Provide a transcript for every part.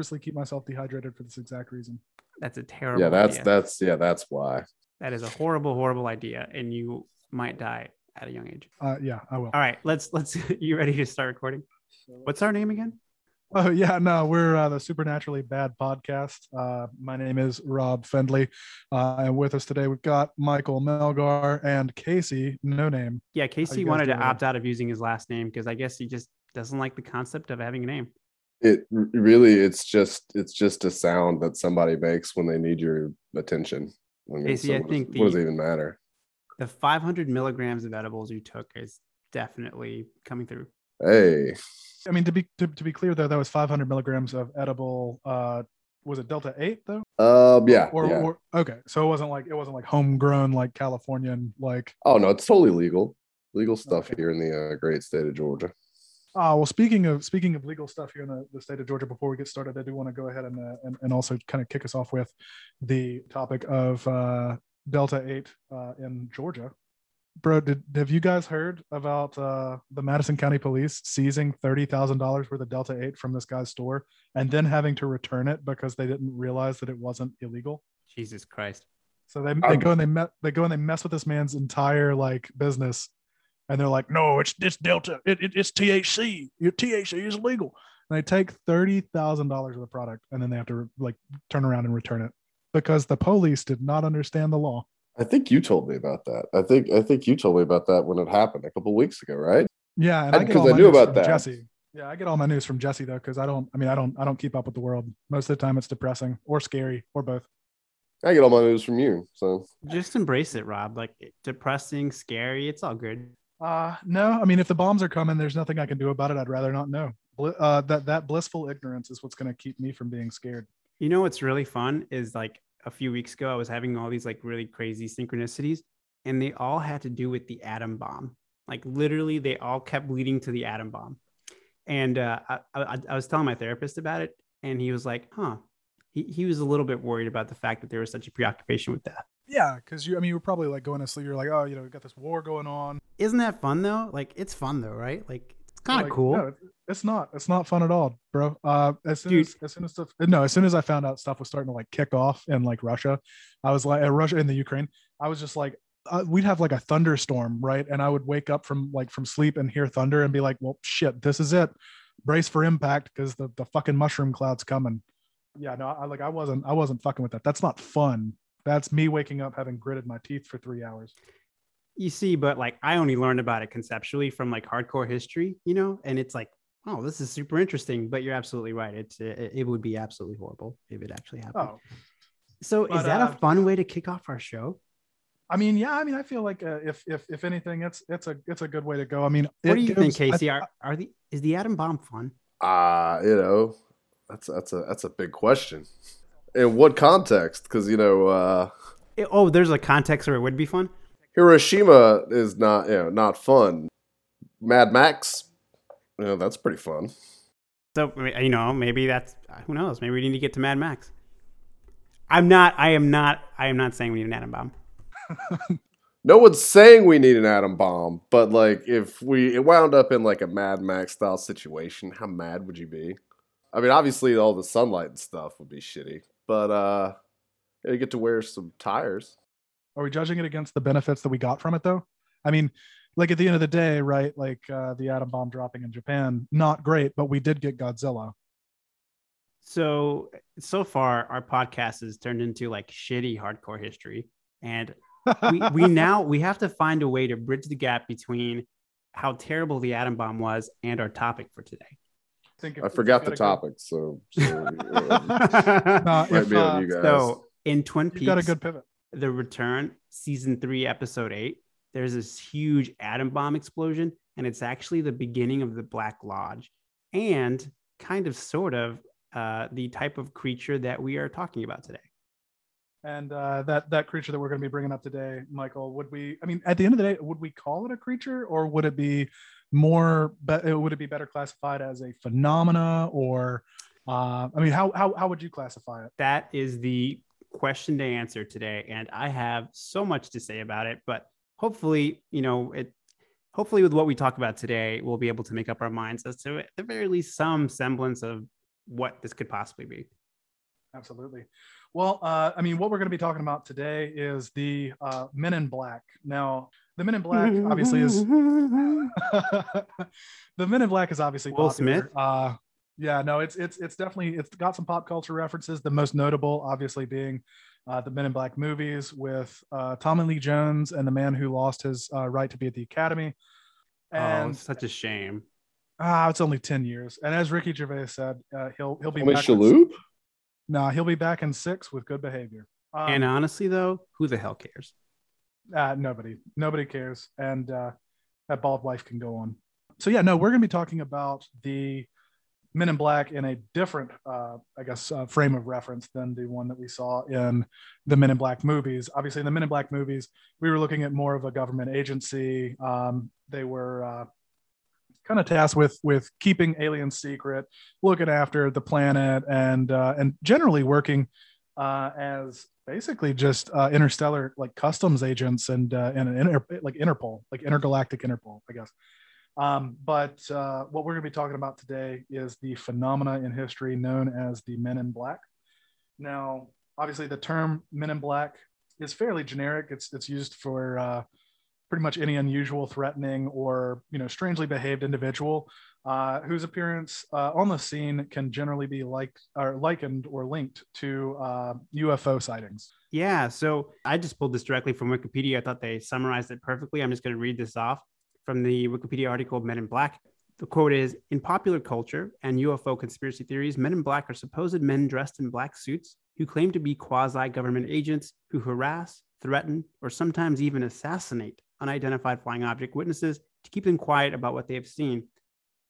purposely keep myself dehydrated for this exact reason. That's a terrible. Yeah, that's idea. that's yeah, that's why. that is a horrible, horrible idea, and you might die at a young age. Uh, yeah, I will. All right, let's let's. You ready to start recording? What's our name again? Oh yeah, no, we're uh, the Supernaturally Bad podcast. Uh, my name is Rob Fendley, uh, and with us today we've got Michael Melgar and Casey No Name. Yeah, Casey wanted to opt out of using his last name because I guess he just doesn't like the concept of having a name. It really it's just it's just a sound that somebody makes when they need your attention. I mean, Casey, I what does- think what does it even matter? The 500 milligrams of edibles you took is definitely coming through. Hey, I mean, to be to, to be clear though, that was 500 milligrams of edible. Uh, was it Delta Eight though? um, yeah, Or, yeah. or okay, so it wasn't like it wasn't like homegrown like Californian like. oh no, it's totally legal. Legal stuff Okay. here in the uh, great state of Georgia. Ah, well, speaking of speaking of legal stuff here in the, the state of Georgia, before we get started, I do want to go ahead and, uh, and and also kind of kick us off with the topic of uh, Delta Eight uh, in Georgia. Bro, did have you guys heard about uh, the Madison County Police seizing thirty thousand dollars worth of Delta Eight from this guy's store and then having to return it because they didn't realize that it wasn't illegal? Jesus Christ. So they, they Um, go and they met they go and they mess with this man's entire like business, and they're like, no, it's it's Delta, it, it, it's THC. Your THC is legal. And they take thirty thousand dollars of the product, and then they have to like turn around and return it because the police did not understand the law. I think you told me about that. I think I think you told me about that when it happened a couple weeks ago, right? Yeah, and I- I, get 'cause all I knew about that. Jesse. Yeah, I get all my news from Jesse though, because I don't. I mean, I don't. I don't keep up with the world. Most of the time, it's depressing or scary or both. I get all my news from you. So Just embrace it, Rob. Like depressing, scary. It's all good. Uh no, I mean if the bombs are coming, there's nothing I can do about it. I'd rather not know. Uh, that that blissful ignorance is what's going to keep me from being scared. You know what's really fun is like a few weeks ago, I was having all these like really crazy synchronicities, and they all had to do with the atom bomb. Like literally, they all kept leading to the atom bomb. And uh, I, I, I was telling my therapist about it, and he was like, "Huh." He, he was a little bit worried about the fact that there was such a preoccupation with death. Yeah, because you, I mean, you were probably like going to sleep. You're like, oh, you know, we got this war going on. Isn't that fun though? Like it's fun though, right? Like it's kind of Like, cool. No, it's not. It's not fun at all, bro. Uh, as soon Dude. as as soon as stuff, no, as soon as I found out stuff was starting to like kick off in like Russia, I was like, uh, Russia in the Ukraine, I was just like, uh, we'd have like a thunderstorm, right? And I would wake up from like from sleep and hear thunder and be like, well, shit, this is it. Brace for impact because the the fucking mushroom cloud's coming. Yeah, no, I like I wasn't I wasn't fucking with that. That's not fun. That's me waking up having gritted my teeth for three hours. You see, but like I only learned about it conceptually from like hardcore history, you know, and it's like, oh, this is super interesting. But you're absolutely right. It's it, it would be absolutely horrible if it actually happened. Oh, so but, is that uh, a fun way to kick off our show? I mean, yeah, I mean, I feel like uh, if if if anything, it's it's a it's a good way to go. I mean, What do you think, gives- I- Casey? Are are the is the atom bomb fun? uh, you know, that's that's a that's a big question. In what context? Because you know, uh It- oh, there's a context where it would be fun. Hiroshima is not you know not fun. Mad Max, you know, that's pretty fun. So you know, maybe that's who knows. Maybe we need to get to Mad Max. I'm not. I am not. I am not saying we need an atom bomb. No one's saying we need an atom bomb, but like if we it wound up in like a Mad Max style situation, how mad would you be? I mean, obviously all the sunlight and stuff would be shitty, but uh you get to wear some tires. Are we judging it against the benefits that we got from it, though? I mean, like at the end of the day, right? Like uh, the atom bomb dropping in Japan, not great, but we did get Godzilla. So so far, our podcast has turned into like shitty hardcore history, and we, we now we have to find a way to bridge the gap between how terrible the atom bomb was and our topic for today. Think if- I forgot the got a topic, so, so uh, Nah, might if, be uh, you guys. so in Twin good, you've got a good pivot. The Return, season three, episode eight, there's this huge atom bomb explosion, and it's actually the beginning of the Black Lodge, and kind of sort of uh, the type of creature that we are talking about today. And uh, that that creature that we're going to be bringing up today, Michael, would we? I mean, at the end of the day, would we call it a creature, or would it be more? but would it be better classified as a phenomena, or? Uh, I mean, how how how would you classify it? That is the question to answer today, and I have so much to say about it. But hopefully, you know, it. Hopefully, with what we talk about today, we'll be able to make up our minds as to, at the very least, some semblance of what this could possibly be. Absolutely. Well, uh, I mean, what we're going to be talking about today is the uh, Men in Black. Now, the Men in Black obviously is the Men in Black is obviously Will popular. Smith? Uh, yeah, no, it's it's it's definitely it's got some pop culture references. The most notable, obviously, being uh, the Men in Black movies with uh, Tommy Lee Jones and the man who lost his uh, right to be at the Academy. oh, And it's such a shame. ah, it's only ten years. And as Ricky Gervais said, uh, he'll he'll be Tommy back. with- Shalhoub? Nah, he'll be back in six with good behavior. Um, and honestly, though, who the hell cares? uh, nobody, nobody cares, and uh, that bald wife can go on. So yeah, no, we're going to be talking about the Men in Black in a different, uh, I guess, uh, frame of reference than the one that we saw in the Men in Black movies. Obviously, in the Men in Black movies, we were looking at more of a government agency. Um, they were uh, kind of tasked with with keeping aliens secret, looking after the planet, and uh, and generally working uh, as basically just uh, interstellar like customs agents and uh, and an inter- like Interpol, like intergalactic Interpol, I guess. Um, but uh, what we're going to be talking about today is the phenomena in history known as the Men in Black. Now, obviously, the term Men in Black is fairly generic. It's it's used for uh, pretty much any unusual, threatening, or you know, strangely behaved individual uh, whose appearance uh, on the scene can generally be like or likened or linked to uh, UFO sightings. Yeah, so I just pulled this directly from Wikipedia. I thought they summarized it perfectly. I'm just going to read this off from the Wikipedia article Men in Black. The quote is In popular culture and UFO conspiracy theories, men in black are supposed men dressed in black suits who claim to be quasi government agents who harass, threaten, or sometimes even assassinate unidentified flying object witnesses to keep them quiet about what they have seen.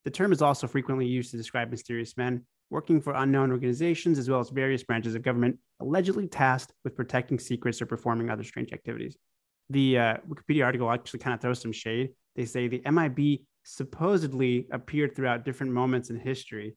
The term is also frequently used to describe mysterious men working for unknown organizations as well as various branches of government allegedly tasked with protecting secrets or performing other strange activities. The uh, Wikipedia article actually kind of throws some shade. They say the MIB supposedly appeared throughout different moments in history.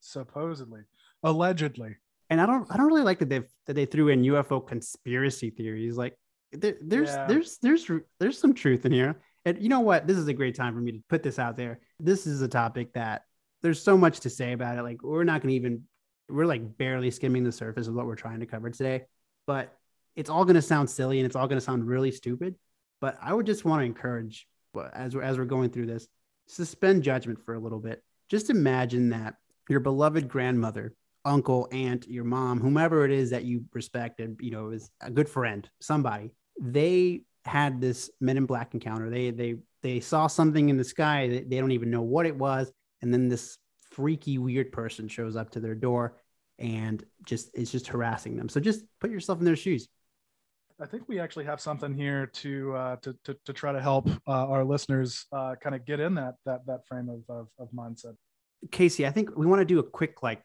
Supposedly, allegedly. And I don't I don't really like that they that they threw in UFO conspiracy theories. Like there, there's Yeah. there's there's there's some truth in here. And you know what? This is a great time for me to put this out there. This is a topic that there's so much to say about it. Like we're not going to even we're like barely skimming the surface of what we're trying to cover today. But it's all going to sound silly and it's all going to sound really stupid. But I would just want to encourage as we're as we're going through this, suspend judgment for a little bit. Just imagine that your beloved grandmother, uncle, aunt, your mom, whomever it is that you respect and you know is a good friend, somebody, they had this Men in Black encounter. They they they saw something in the sky. They, they don't even know what it was, and then this freaky weird person shows up to their door and just is just harassing them. So just put yourself in their shoes. I think we actually have something here to uh, to, to to try to help uh, our listeners uh, kind of get in that that that frame of of, of mindset. Casey, I think we want to do a quick like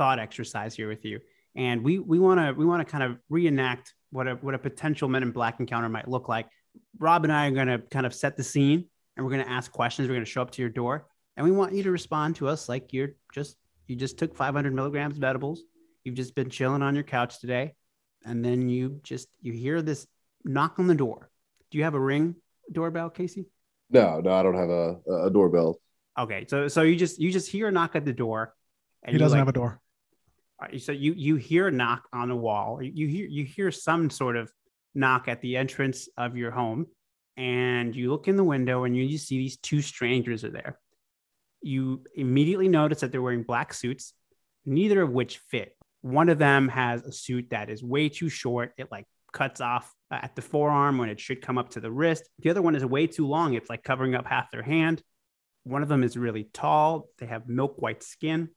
thought exercise here with you, and we we want to we want to kind of reenact what a what a potential Men in Black encounter might look like. Rob and I are going to kind of set the scene, and we're going to ask questions. We're going to show up to your door, and we want you to respond to us like you're just you just took 500 milligrams of edibles. You've just been chilling on your couch today, and then you just you hear this knock on the door. Do you have a ring doorbell, Casey? No, no, I don't have a, a doorbell. Okay, so so you just you just hear a knock at the door. And he doesn't have a door. Uh, right, so you you hear a knock on the wall. You hear you hear some sort of knock at the entrance of your home, and you look in the window and you just see these two strangers are there. You immediately notice that they're wearing black suits, neither of which fit. One of them has a suit that is way too short. It like cuts off uh, at the forearm when it should come up to the wrist. The other one is way too long. It's like covering up half their hand. One of them is really tall. They have milk white skin.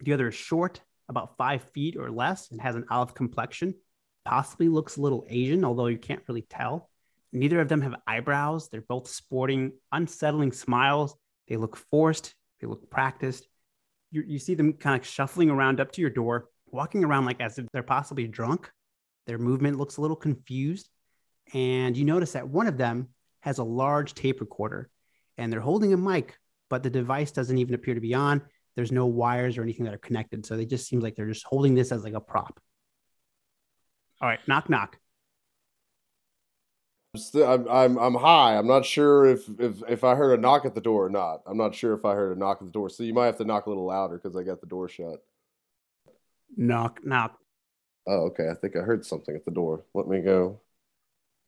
The other is short, about five feet or less, and has an olive complexion. Possibly looks a little Asian, although you can't really tell. Neither of them have eyebrows. They're both sporting unsettling smiles. They look forced. They look practiced. You, you see them kind of shuffling around up to your door, walking around like as if they're possibly drunk. Their movement looks a little confused. And you notice that one of them has a large tape recorder and they're holding a mic, but the device doesn't even appear to be on. There's no wires or anything that are connected. So they just seems like they're just holding this as like a prop. All right, knock, knock. Still, I'm, I'm I'm high. I'm not sure if, if if I heard a knock at the door or not. I'm not sure if I heard a knock at the door. So you might have to knock a little louder because I got the door shut. Knock, knock. Oh, okay. I think I heard something at the door. Let me go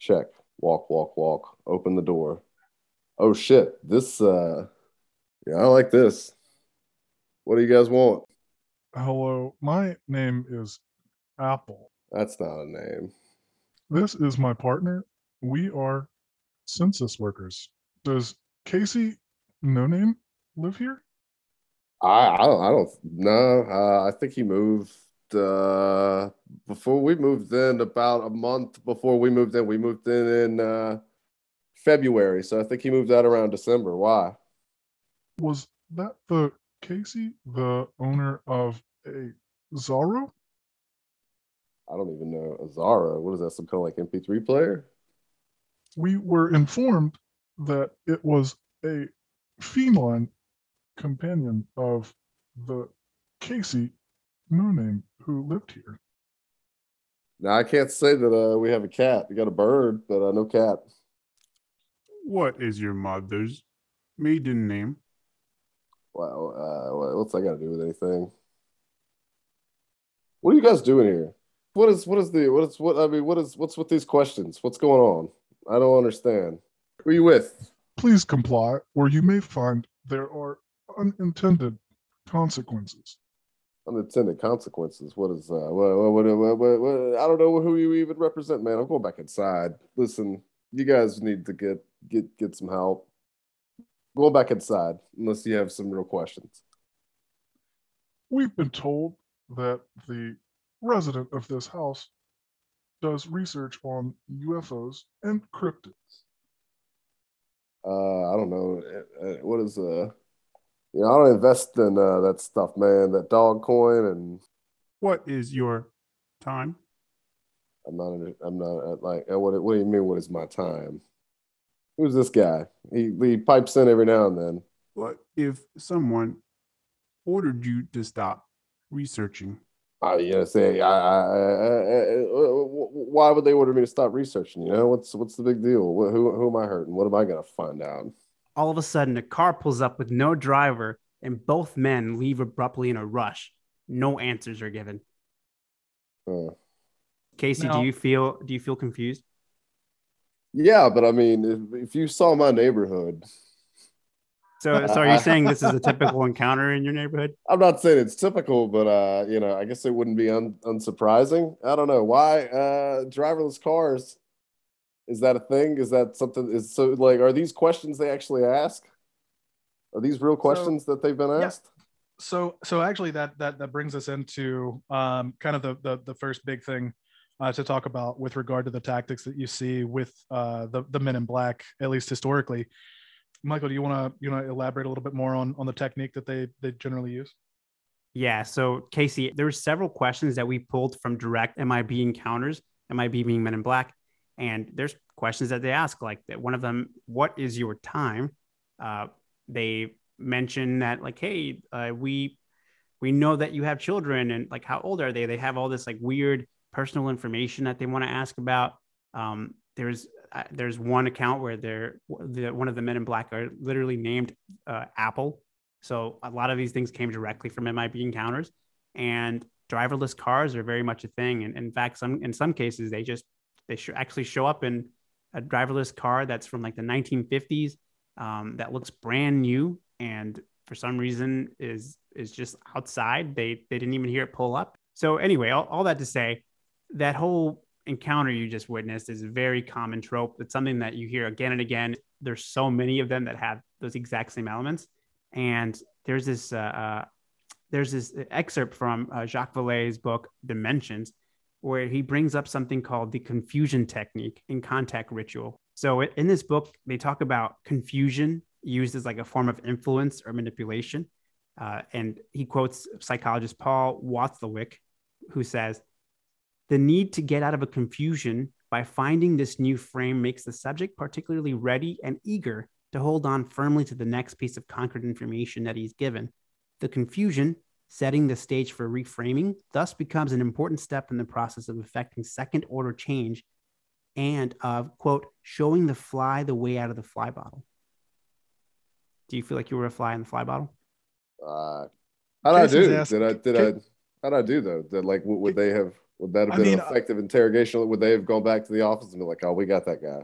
check. Walk, walk, walk. Open the door. Oh shit. This uh yeah, I like this. What do you guys want? Hello, my name is Apol. That's not a name. This is my partner. We are census workers. Does Casey No Name live here? I I don't I don't know. Uh, I think he moved uh before we moved in about a month before we moved in. We moved in in uh February, so I think he moved out around December. Why? Was that the Casey, the owner of a Zorro? I don't even know. Zara. what is that? Some kind of like MP3 player? We were informed that it was a feline companion of the Casey No Name who lived here. Now I can't say that uh, we have a cat. We got a bird, but uh, no cat. What is your mother's maiden name? Wow, uh, what's that got to do with anything? What are you guys doing here? What is what is the what is what I mean? What is what's with these questions? What's going on? I don't understand. Who are you with? Please comply, or you may find there are unintended consequences. Unintended consequences. What is uh? What what what, what, what, what I don't know who you even represent, man. I'm going back inside. Listen, you guys need to get get get some help. Going back inside, unless you have some real questions. We've been told that the resident of this house does research on UFOs and cryptids. Uh, I don't know. Uh, uh, What is uh? You know, I don't invest in uh, that stuff, man. That dog coin, and What is your time? I'm not. I'm not uh, like. uh, What? What do you mean? What is my time? Who's this guy? He he pipes in every now and then. What if someone ordered you to stop researching? I, you know, say, I, I, I, I, uh, why would they order me to stop researching? You know, what's what's the big deal? Wh- Who who am I hurting? What am I gonna find out? All of a sudden, a car pulls up with no driver, and both men leave abruptly in a rush. No answers are given. Uh, Casey, Now- do you feel do you feel confused? Yeah, but I mean, if, if you saw my neighborhood, So, so are you saying this is a typical encounter in your neighborhood? I'm not saying it's typical, but uh, you know, I guess it wouldn't be un- unsurprising. I don't know why uh, driverless cars. Is that a thing? Is that something? Is so like? Are these questions they actually ask? Are these real questions that they've been yeah. asked? so so actually that that that brings us into um, kind of the, the the first big thing uh, to talk about with regard to the tactics that you see with uh, the the Men in Black, at least historically. Michael, do you want to you to elaborate a little bit more on on the technique that they they generally use? Yeah. So Casey, there were several questions that we pulled from direct MIB encounters, MIB being Men in Black, and there's questions that they ask like that. One of them, what is your time? Uh, they mention that like, hey, uh, we we know that you have children, and like, how old are they? They have all this like weird personal information that they want to ask about. Um, there's uh, there's one account where they're the, one of the Men in Black are literally named uh, Apol. So a lot of these things came directly from MIB encounters, and driverless cars are very much a thing. And in fact, some in some cases they just they sh- actually show up in a driverless car that's from like the 1950s um, that looks brand new, and for some reason is is just outside. They they didn't even hear it pull up. So anyway, all, all that to say, that whole encounter you just witnessed is a very common trope. It's something that you hear again and again. There's so many of them that have those exact same elements. And there's this uh, uh, there's this excerpt from uh, Jacques Vallée's book Dimensions, where he brings up something called the confusion technique in contact ritual. So in this book, they talk about confusion used as like a form of influence or manipulation. Uh, and he quotes psychologist Paul Watzlawick, who says, the need to get out of a confusion by finding this new frame makes the subject particularly ready and eager to hold on firmly to the next piece of concrete information that he's given. The confusion, setting the stage for reframing, thus becomes an important step in the process of effecting second order change and of quote showing the fly the way out of the fly bottle. Do you feel like you were a fly in the fly bottle? Uh, how did I do? asking- Did I did I how did I do though? Did like would, would they have would that have I been mean, an effective interrogation? Would they have gone back to the office and be like, "Oh, we got that guy"?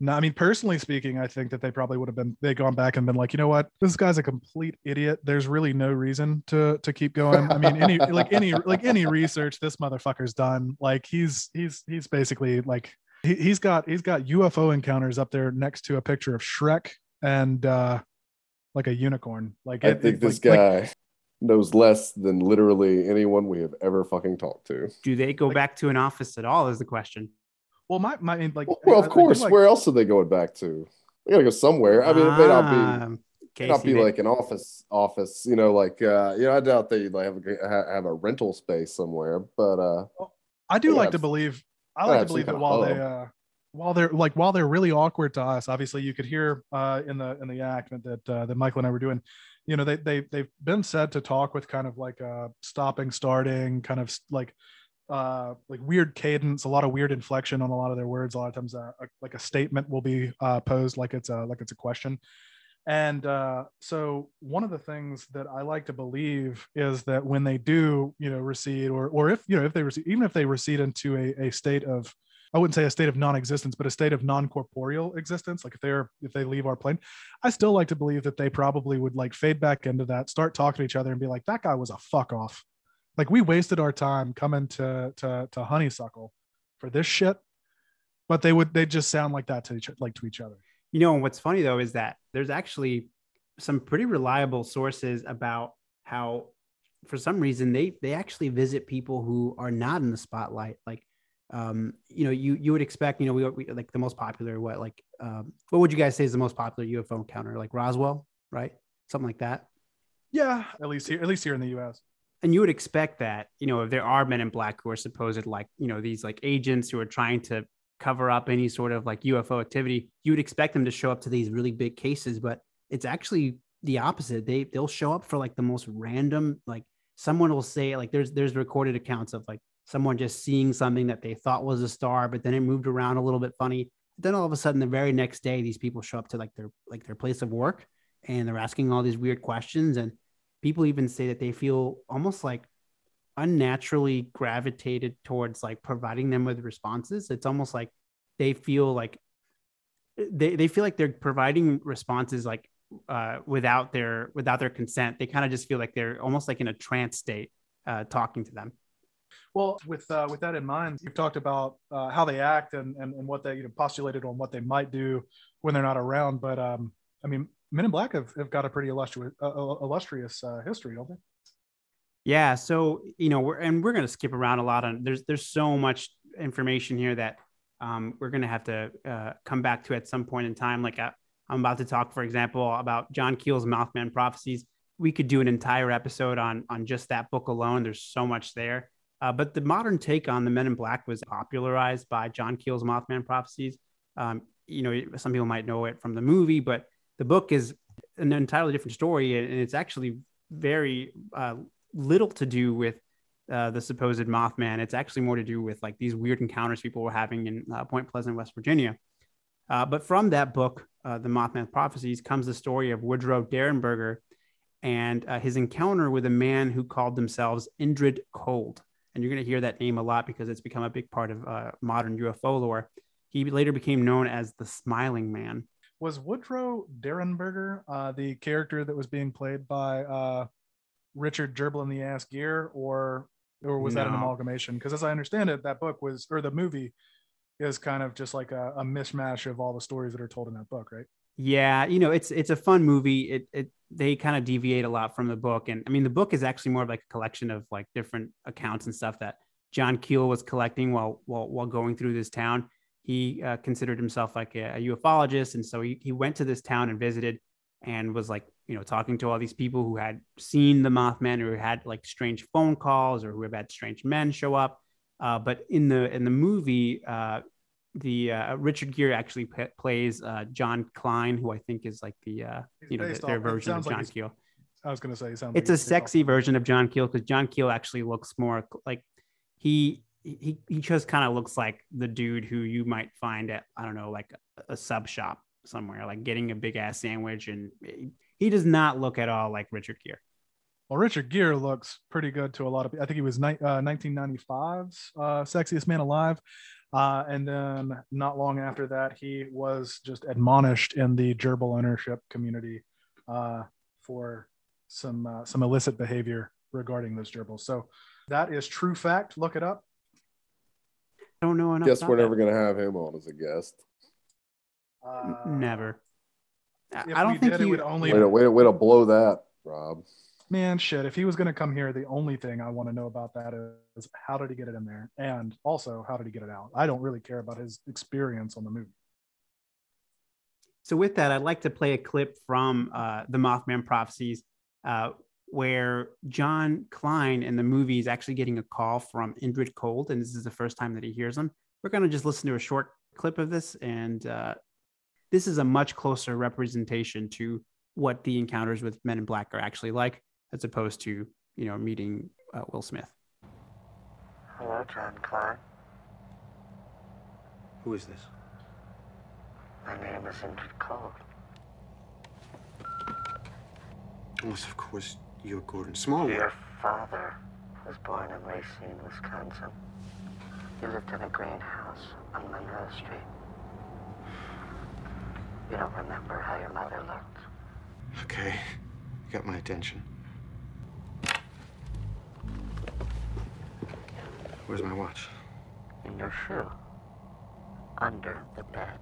No, I mean, personally speaking, I think that they probably would have been they gone back and been like, you know what, this guy's a complete idiot. There's really no reason to to keep going. I mean, any like any like any research this motherfucker's done, like he's he's he's basically like he, he's got he's got UFO encounters up there next to a picture of Shrek and uh like a unicorn. Like I it- think it- this like- like- guy knows less than literally anyone we have ever fucking talked to. Do they go Like- back to an office at all? Is the question. well, my my like Well, well, I- I of do course. like- Where else are they going back to? They gotta go somewhere. I mean, it may not be. Um, may not be they- like an office office you know like uh you know i doubt they like have a, have a rental space somewhere but uh I do like have- to believe. I they like to believe that kind of while they, uh, while they're like while they're really awkward to us, obviously you could hear uh, in the in the act that uh, that Michael and I were doing. You know, they they they've been said to talk with kind of like a stopping, starting, kind of like uh like weird cadence a lot of weird inflection on a lot of their words. A lot of times uh, a, like a statement will be uh posed like it's a like it's a question. And uh, so one of the things that I like to believe is that when they do, you know, recede or or if you know if they recede, even if they recede into a, a state of I wouldn't say a state of non-existence, but a state of non-corporeal existence. Like if they're if they leave our plane, I still like to believe that they probably would like fade back into that, start talking to each other, and be like, "That guy was a fuck off. Like we wasted our time coming to to to honeysuckle for this shit." But they would they just sound like that to each like to each other. You know, and what's funny though is that there's actually some pretty reliable sources about how, for some reason, they they actually visit people who are not in the spotlight. Like, um, you know, you you would expect, you know, we, we like the most popular, what like, um, what would you guys say is the most popular UFO encounter? Like Roswell, right? Something like that. Yeah, at least here at least here in the U.S. and you would expect that you know if there are men in black who are supposed like you know these like agents who are trying to cover up any sort of like ufo activity you would expect them to show up to these really big cases but it's actually the opposite they they'll show up for like the most random like someone will say like there's there's recorded accounts of like someone just seeing something that they thought was a star but then it moved around a little bit funny. Then all of a sudden the very next day these people show up to like their like their place of work and they're asking all these weird questions and people even say that they feel almost like unnaturally gravitated towards like providing them with responses. It's almost like they feel like they, they feel like they're providing responses like uh, without their without their consent. They kind of just feel like they're almost like in a trance state uh, talking to them Well, with uh, with that in mind, you've talked about uh, how they act and, and and what they you know postulated on what they might do when they're not around. But um, I mean, Men in Black have, have got a pretty illustrious uh, uh, illustrious uh, history, don't they? Yeah, so you know, we're and we're gonna skip around a lot on. There's there's so much information here that um, we're gonna have to uh, come back to at some point in time. Like I, I'm about to talk, for example, about John Keel's Mothman prophecies. We could do an entire episode on on just that book alone. There's so much there. Uh, but the modern take on the Men in Black was popularized by John Keel's Mothman prophecies. Um, you know, some people might know it from the movie, but the book is an entirely different story, and it's actually very uh, little to do with uh, the supposed Mothman. It's actually more to do with like these weird encounters people were having in uh, Point Pleasant, West Virginia. Uh, but from that book, uh, The Mothman Prophecies, comes the story of Woodrow Derenberger and his encounter with a man who called themselves Indrid Cold. And you're going to hear that name a lot because it's become a big part of uh, modern UFO lore. He later became known as the Smiling Man. Was Woodrow Derenberger uh, the character that was being played by uh, Richard Gerbil in the Ass Gear, or or was that an amalgamation? Because as I understand it, that book was or the movie is kind of just like a, a mishmash of all the stories that are told in that book, right? Yeah, you know, it's it's a fun movie. It it they kind of deviate a lot from the book, and I mean, the book is actually more of like a collection of like different accounts and stuff that John Keel was collecting while while while going through this town. He uh, considered himself like a, a ufologist, and so he he went to this town and visited, and was like you know talking to all these people who had seen the Mothman or who had like strange phone calls or who have had strange men show up. Uh, but in the in the movie, uh, the uh, Richard Gere actually p- plays uh, John Klein, who I think is like the uh, you know based their off- version of sounds like John Keel. I was going to say, it It's like a it's based off- sexy version of John Keel because John Keel actually looks more like he he he just kind of looks like the dude who you might find at I don't know like a, a sub shop somewhere, like getting a big ass sandwich, and he does not look at all like Richard Gere. Well, Richard Gere looks pretty good to a lot of people. I think he was ni- uh, 1995's uh, sexiest man alive. Uh, and then not long after that, he was just admonished in the gerbil ownership community uh, for some uh, some illicit behavior regarding those gerbils. So that is true fact. Look it up. I don't know enough. Guess about we're never gonna have him on as a guest. Uh, Never. I If I don't we think did, he it would only Way to, way to, way to blow that, Rob. Man shit. If he was going to come here, the only thing I want to know about that is how did he get it in there, and also how did he get it out. I don't really care about his experience on the movie. So with that, I'd like to play a clip from uh, the Mothman prophecies, uh, where John Klein in the movie is actually getting a call from Indrid Cold, and this is the first time that he hears him. We're going to just listen to a short clip of this, and uh, this is a much closer representation to what the encounters with Men in Black are actually like, as opposed to you know meeting uh, Will Smith. Hello, John Klein. Who is this? My name is Indrid Cold. Unless, of course, you're Gordon Smallwood. Your father was born in Racine, Wisconsin. He lived in a greenhouse on Monroe Street. You don't remember how your mother looked. Okay, you got my attention. Where's my watch? In your shoe. Under the bed.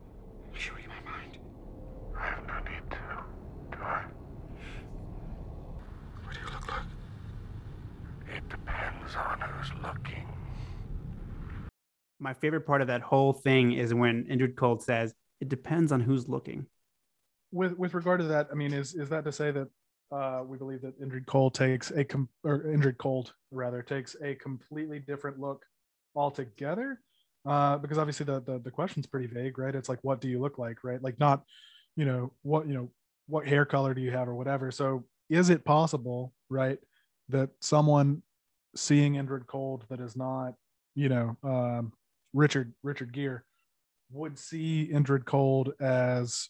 Show you read my mind. I have no need to, do I? What do you look like? It depends on who's looking. My favorite part of that whole thing is when Indrid Cold says, "It depends on who's looking." with with regard to that, I mean, is is that to say that uh, we believe that Indrid Cold takes a com- or Indrid Cold rather takes a completely different look altogether? Uh, because obviously the, the the question's pretty vague, right? It's like, what do you look like, right? Like not, you know, what you know, what hair color do you have or whatever. So is it possible, right, that someone seeing Indrid Cold that is not, you know, um, Richard Richard Gere would see Indrid Cold as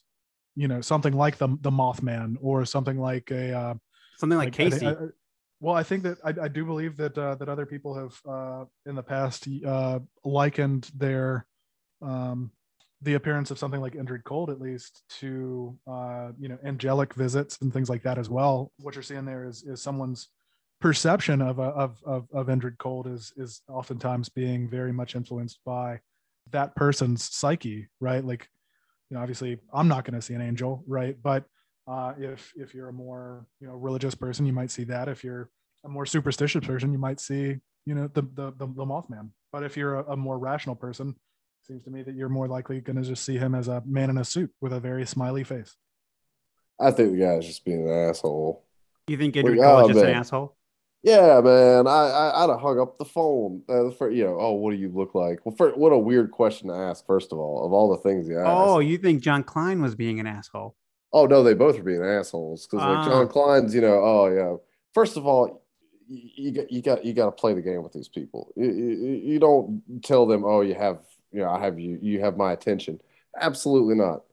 you know something like the the Mothman or something like a uh, Something like, thi- Casey. I- I- well, I think that I, I do believe that uh, that other people have uh, in the past uh, likened their um, the appearance of something like Indrid Cold, at least, to uh, you know angelic visits and things like that as well. What you're seeing there is is someone's perception of a, of of of Indrid Cold is is oftentimes being very much influenced by that person's psyche, right? Like, you know, obviously, I'm not going to see an angel, right? But uh, if if you're a more you know religious person, you might see that. If you're a more superstitious person, you might see you know the the the, the Mothman. But if you're a, a more rational person, it seems to me that you're more likely going to just see him as a man in a suit with a very smiley face. I think the guy's just being an asshole. you think well, Indrid yeah, Cold is just an asshole? Yeah, man. I, I I'd have hung up the phone. Uh, for you know, oh, what do you look like? Well, for, what a weird question to ask. First of all, of all the things you asked. Oh, you think John Klein was being an asshole? Oh no, they both are being assholes because like Ah. John Klein's, you know, oh yeah. First of all, you, you got you got you got to play the game with these people. You, you, you don't tell them, oh, you have, you know, I have you, you have my attention. Absolutely not.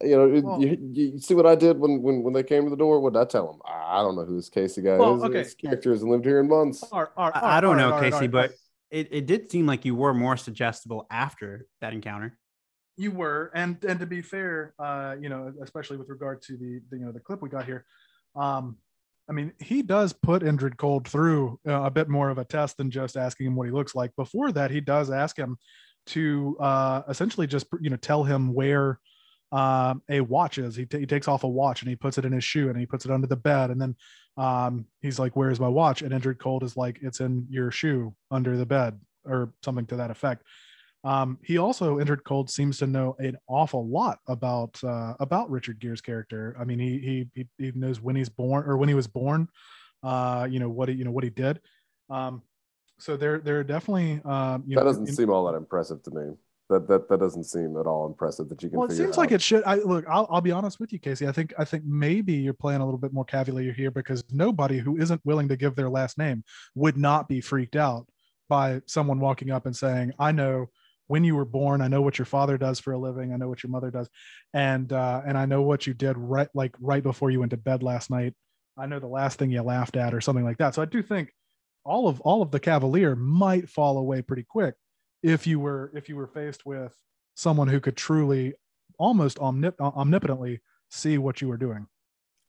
You know, Well- you, you see what I did when when when they came to the door. What did I tell them? I don't know who this Casey guy Well, is. okay. This character hasn't lived here in months. All right, all right, I, I don't all right, know, all right, Casey, right. but it, it did seem like you were more suggestible after that encounter. you were and and to be fair uh you know especially with regard to the, the you know the clip we got here um i mean he does put indrid cold through uh, a bit more of a test than just asking him what he looks like before that he does ask him to uh essentially just you know tell him where um a watch is he, ta- he takes off a watch and he puts it in his shoe and he puts it under the bed and then um he's like where's my watch and indrid cold is like it's in your shoe under the bed or something to that effect um, he also Indrid Cold seems to know an awful lot about uh, about Richard Gere's character. I mean, he, he he he knows when he's born or when he was born. Uh, you know what he you know what he did. Um, so there there are definitely um, you that know, doesn't in- seem all that impressive to me. That that that doesn't seem at all impressive that you can. well, it seems like it should. I look. I'll, I'll be honest with you, Casey. I think I think maybe you're playing a little bit more cavalier here because nobody who isn't willing to give their last name would not be freaked out by someone walking up and saying, "I know when you were born. I know what your father does for a living. I know what your mother does, and uh, and I know what you did right like right before you went to bed last night. I know the last thing you laughed at or something like that. So I do think all of all of the Cavalier might fall away pretty quick if you were if you were faced with someone who could truly almost omnip- omnipotently see what you were doing.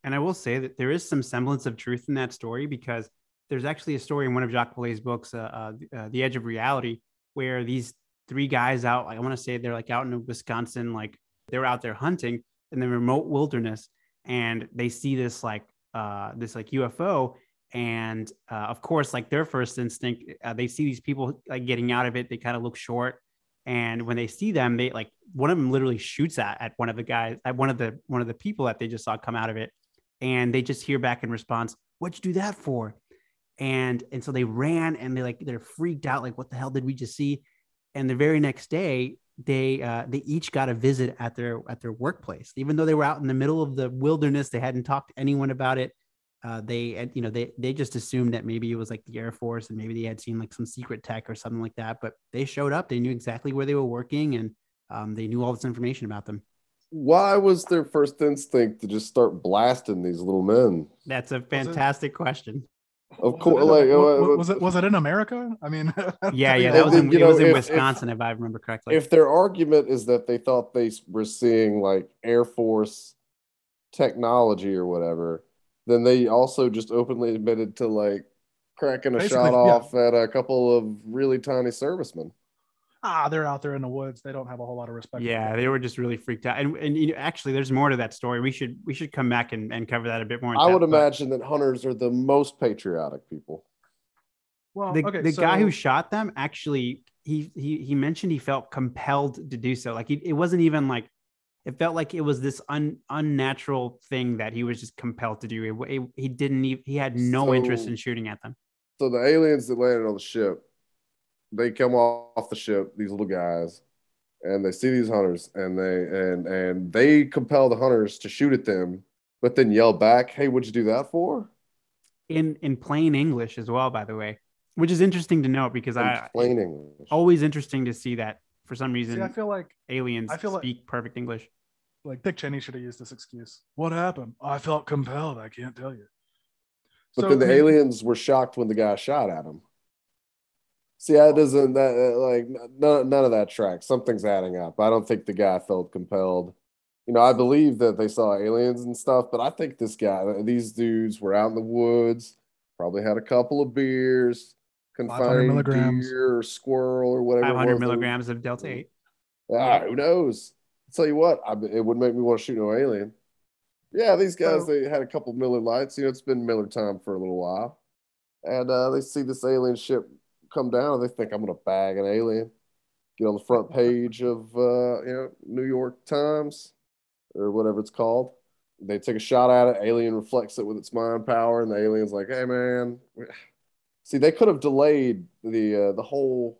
And I will say that there is some semblance of truth in that story because there's actually a story in one of Jacques Vallée's books, uh, uh, uh, The Edge of Reality, where these three guys out, I want to say they're like out in Wisconsin, like they're out there hunting in the remote wilderness, and they see this like uh, this like UFO, and uh, of course, like their first instinct, uh, they see these people like getting out of it. They kind of look short, and when they see them, they like one of them literally shoots at at one of the guys, at one of the one of the people that they just saw come out of it, and they just hear back in response, "What'd you do that for?" And and so they ran and they like they're freaked out, like what the hell did we just see? And the very next day, they uh, they each got a visit at their at their workplace, even though they were out in the middle of the wilderness. They hadn't talked to anyone about it. Uh, they you know they they just assumed that maybe it was like the Air Force and maybe they had seen like some secret tech or something like that. But they showed up. They knew exactly where they were working and um, they knew all this information about them. Why was their first instinct to just start blasting these little men? That's a fantastic question. Of course, was it, like wa- uh, was it was it in America? I mean, Yeah, yeah, that was in, you it was in if- Wisconsin, if, I remember correctly. if their argument is that they thought they were seeing like Air Force technology or whatever, then they also just openly admitted to like cracking a Basically, shot yeah. off at a couple of really tiny servicemen. ah, they're out there in the woods. They don't have a whole lot of respect. yeah, they were just really freaked out. And and you know, actually, there's more to that story. We should we should come back and, and cover that a bit more. in I would depth, but- imagine that hunters are the most patriotic people. Well, the, okay, the guy who shot them actually he he he mentioned he felt compelled to do so like he, it wasn't even like it felt like it was this un, unnatural thing that he was just compelled to do it, it- he didn't even he had no interest in shooting at them So the aliens that landed on the ship, they come off the ship, these little guys, and they see these hunters, and they and and they compel the hunters to shoot at them, but then yell back, "Hey, what'd you do that for?" in in plain english as well by the way which is interesting to note because In i plain English. always interesting to see that for some reason See, I feel like aliens I feel like- speak perfect english like Dick Cheney should have used this excuse. What happened? I felt compelled. I can't tell you. But So, then the I mean- aliens were shocked when the guy shot at them. See, that doesn't that like none, none of that tracks. Something's adding up. I don't think the guy felt compelled. You know, I believe that they saw aliens and stuff, but I think this guy, these dudes were out in the woods, probably had a couple of beers, 500 confined deer or squirrel or whatever. 500 was. milligrams of delta 8 Ah, who knows? I tell you what, I, it wouldn't make me want to shoot no alien. Yeah, these guys So- they had a couple Miller Lites. You know, it's been Miller time for a little while, and uh, they see this alien ship come down, and they think I'm gonna bag an alien, get on the front page of uh, you know New York Times or whatever it's called. They take a shot at it. Alien reflects it with its mind power, and the alien's like, "Hey, man." See, they could have delayed the uh, the whole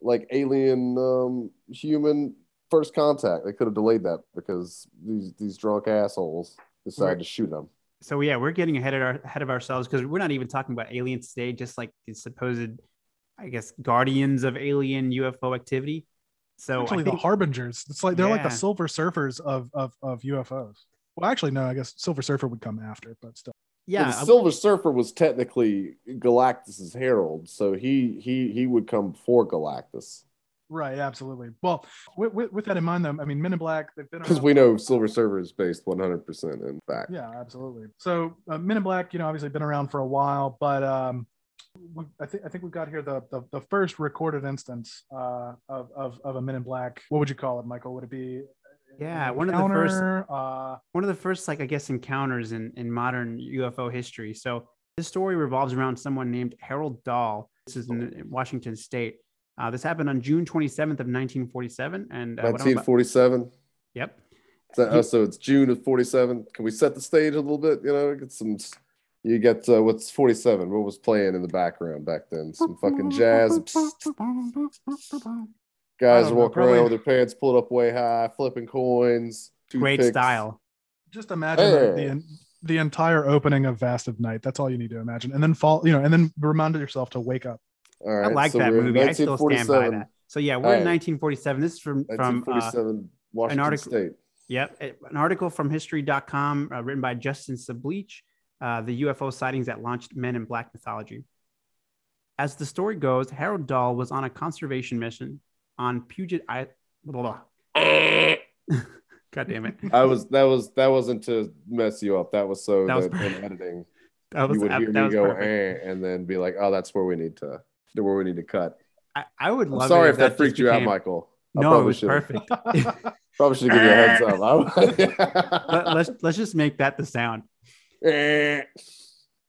like alien um, human first contact. They could have delayed that because these these drunk assholes decided Right. to shoot them. so yeah we're getting ahead of our ahead of ourselves because we're not even talking about aliens today just like the supposed i guess guardians of alien ufo activity so actually I the harbingers. It's like they're like the silver surfers of of of UFOs. Well, actually, no. I guess Silver Surfer would come after, but still. Yeah the Silver Surfer was technically Galactus's herald, so he he he would come before Galactus Right, absolutely. Well, with, with, with that in mind, though, I mean, Men in Black, they've been because we know Silver Surfer is based 100 percent in fact. Yeah, absolutely. So uh, Men in Black, you know, obviously been around for a while, but um, I think I think we've got here the the, the first recorded instance uh, of, of of a Men in Black. What would you call it, Michael? Would it be? Yeah, one of the first- Uh, one of the first like i guess encounters in in modern ufo history so this story revolves around someone named harold dahl this is in washington state uh, this happened on june 27th of 1947 and uh, what about- 1947. yep So, uh, so it's June of 47. Can we set the stage a little bit? You know, get some. You get uh, what's 47? What was playing in the background back then? Some fucking jazz. Guys are walking probably- around with their pants pulled up way high, flipping coins. great toothpicks. style just imagine the, Hey. the the entire opening of Vast of Night. That's all you need to imagine, and then fall, you know, and then remind yourself to wake up. All right. I like so that movie. I still stand by that. So yeah, we're in 1947. This is from from uh, 1947, Washington article- State. Yep, an article from History.com uh, written by Justin Sableach, uh, the UFO sightings that launched Men in Black mythology. As the story goes, Harold Dahl was on a conservation mission on Puget Island. God damn it! I was that was that wasn't to mess you up. That was so That that, was in perfect. editing That was you would hear that me go eh, and then be like, oh, that's where we need to where we need to cut. I, I would I'm love. sorry it if that just freaked you out, Michael. I No, it was should've- perfect. Probably should give you a heads up. I- Let, let's let's just make that the sound. Eh.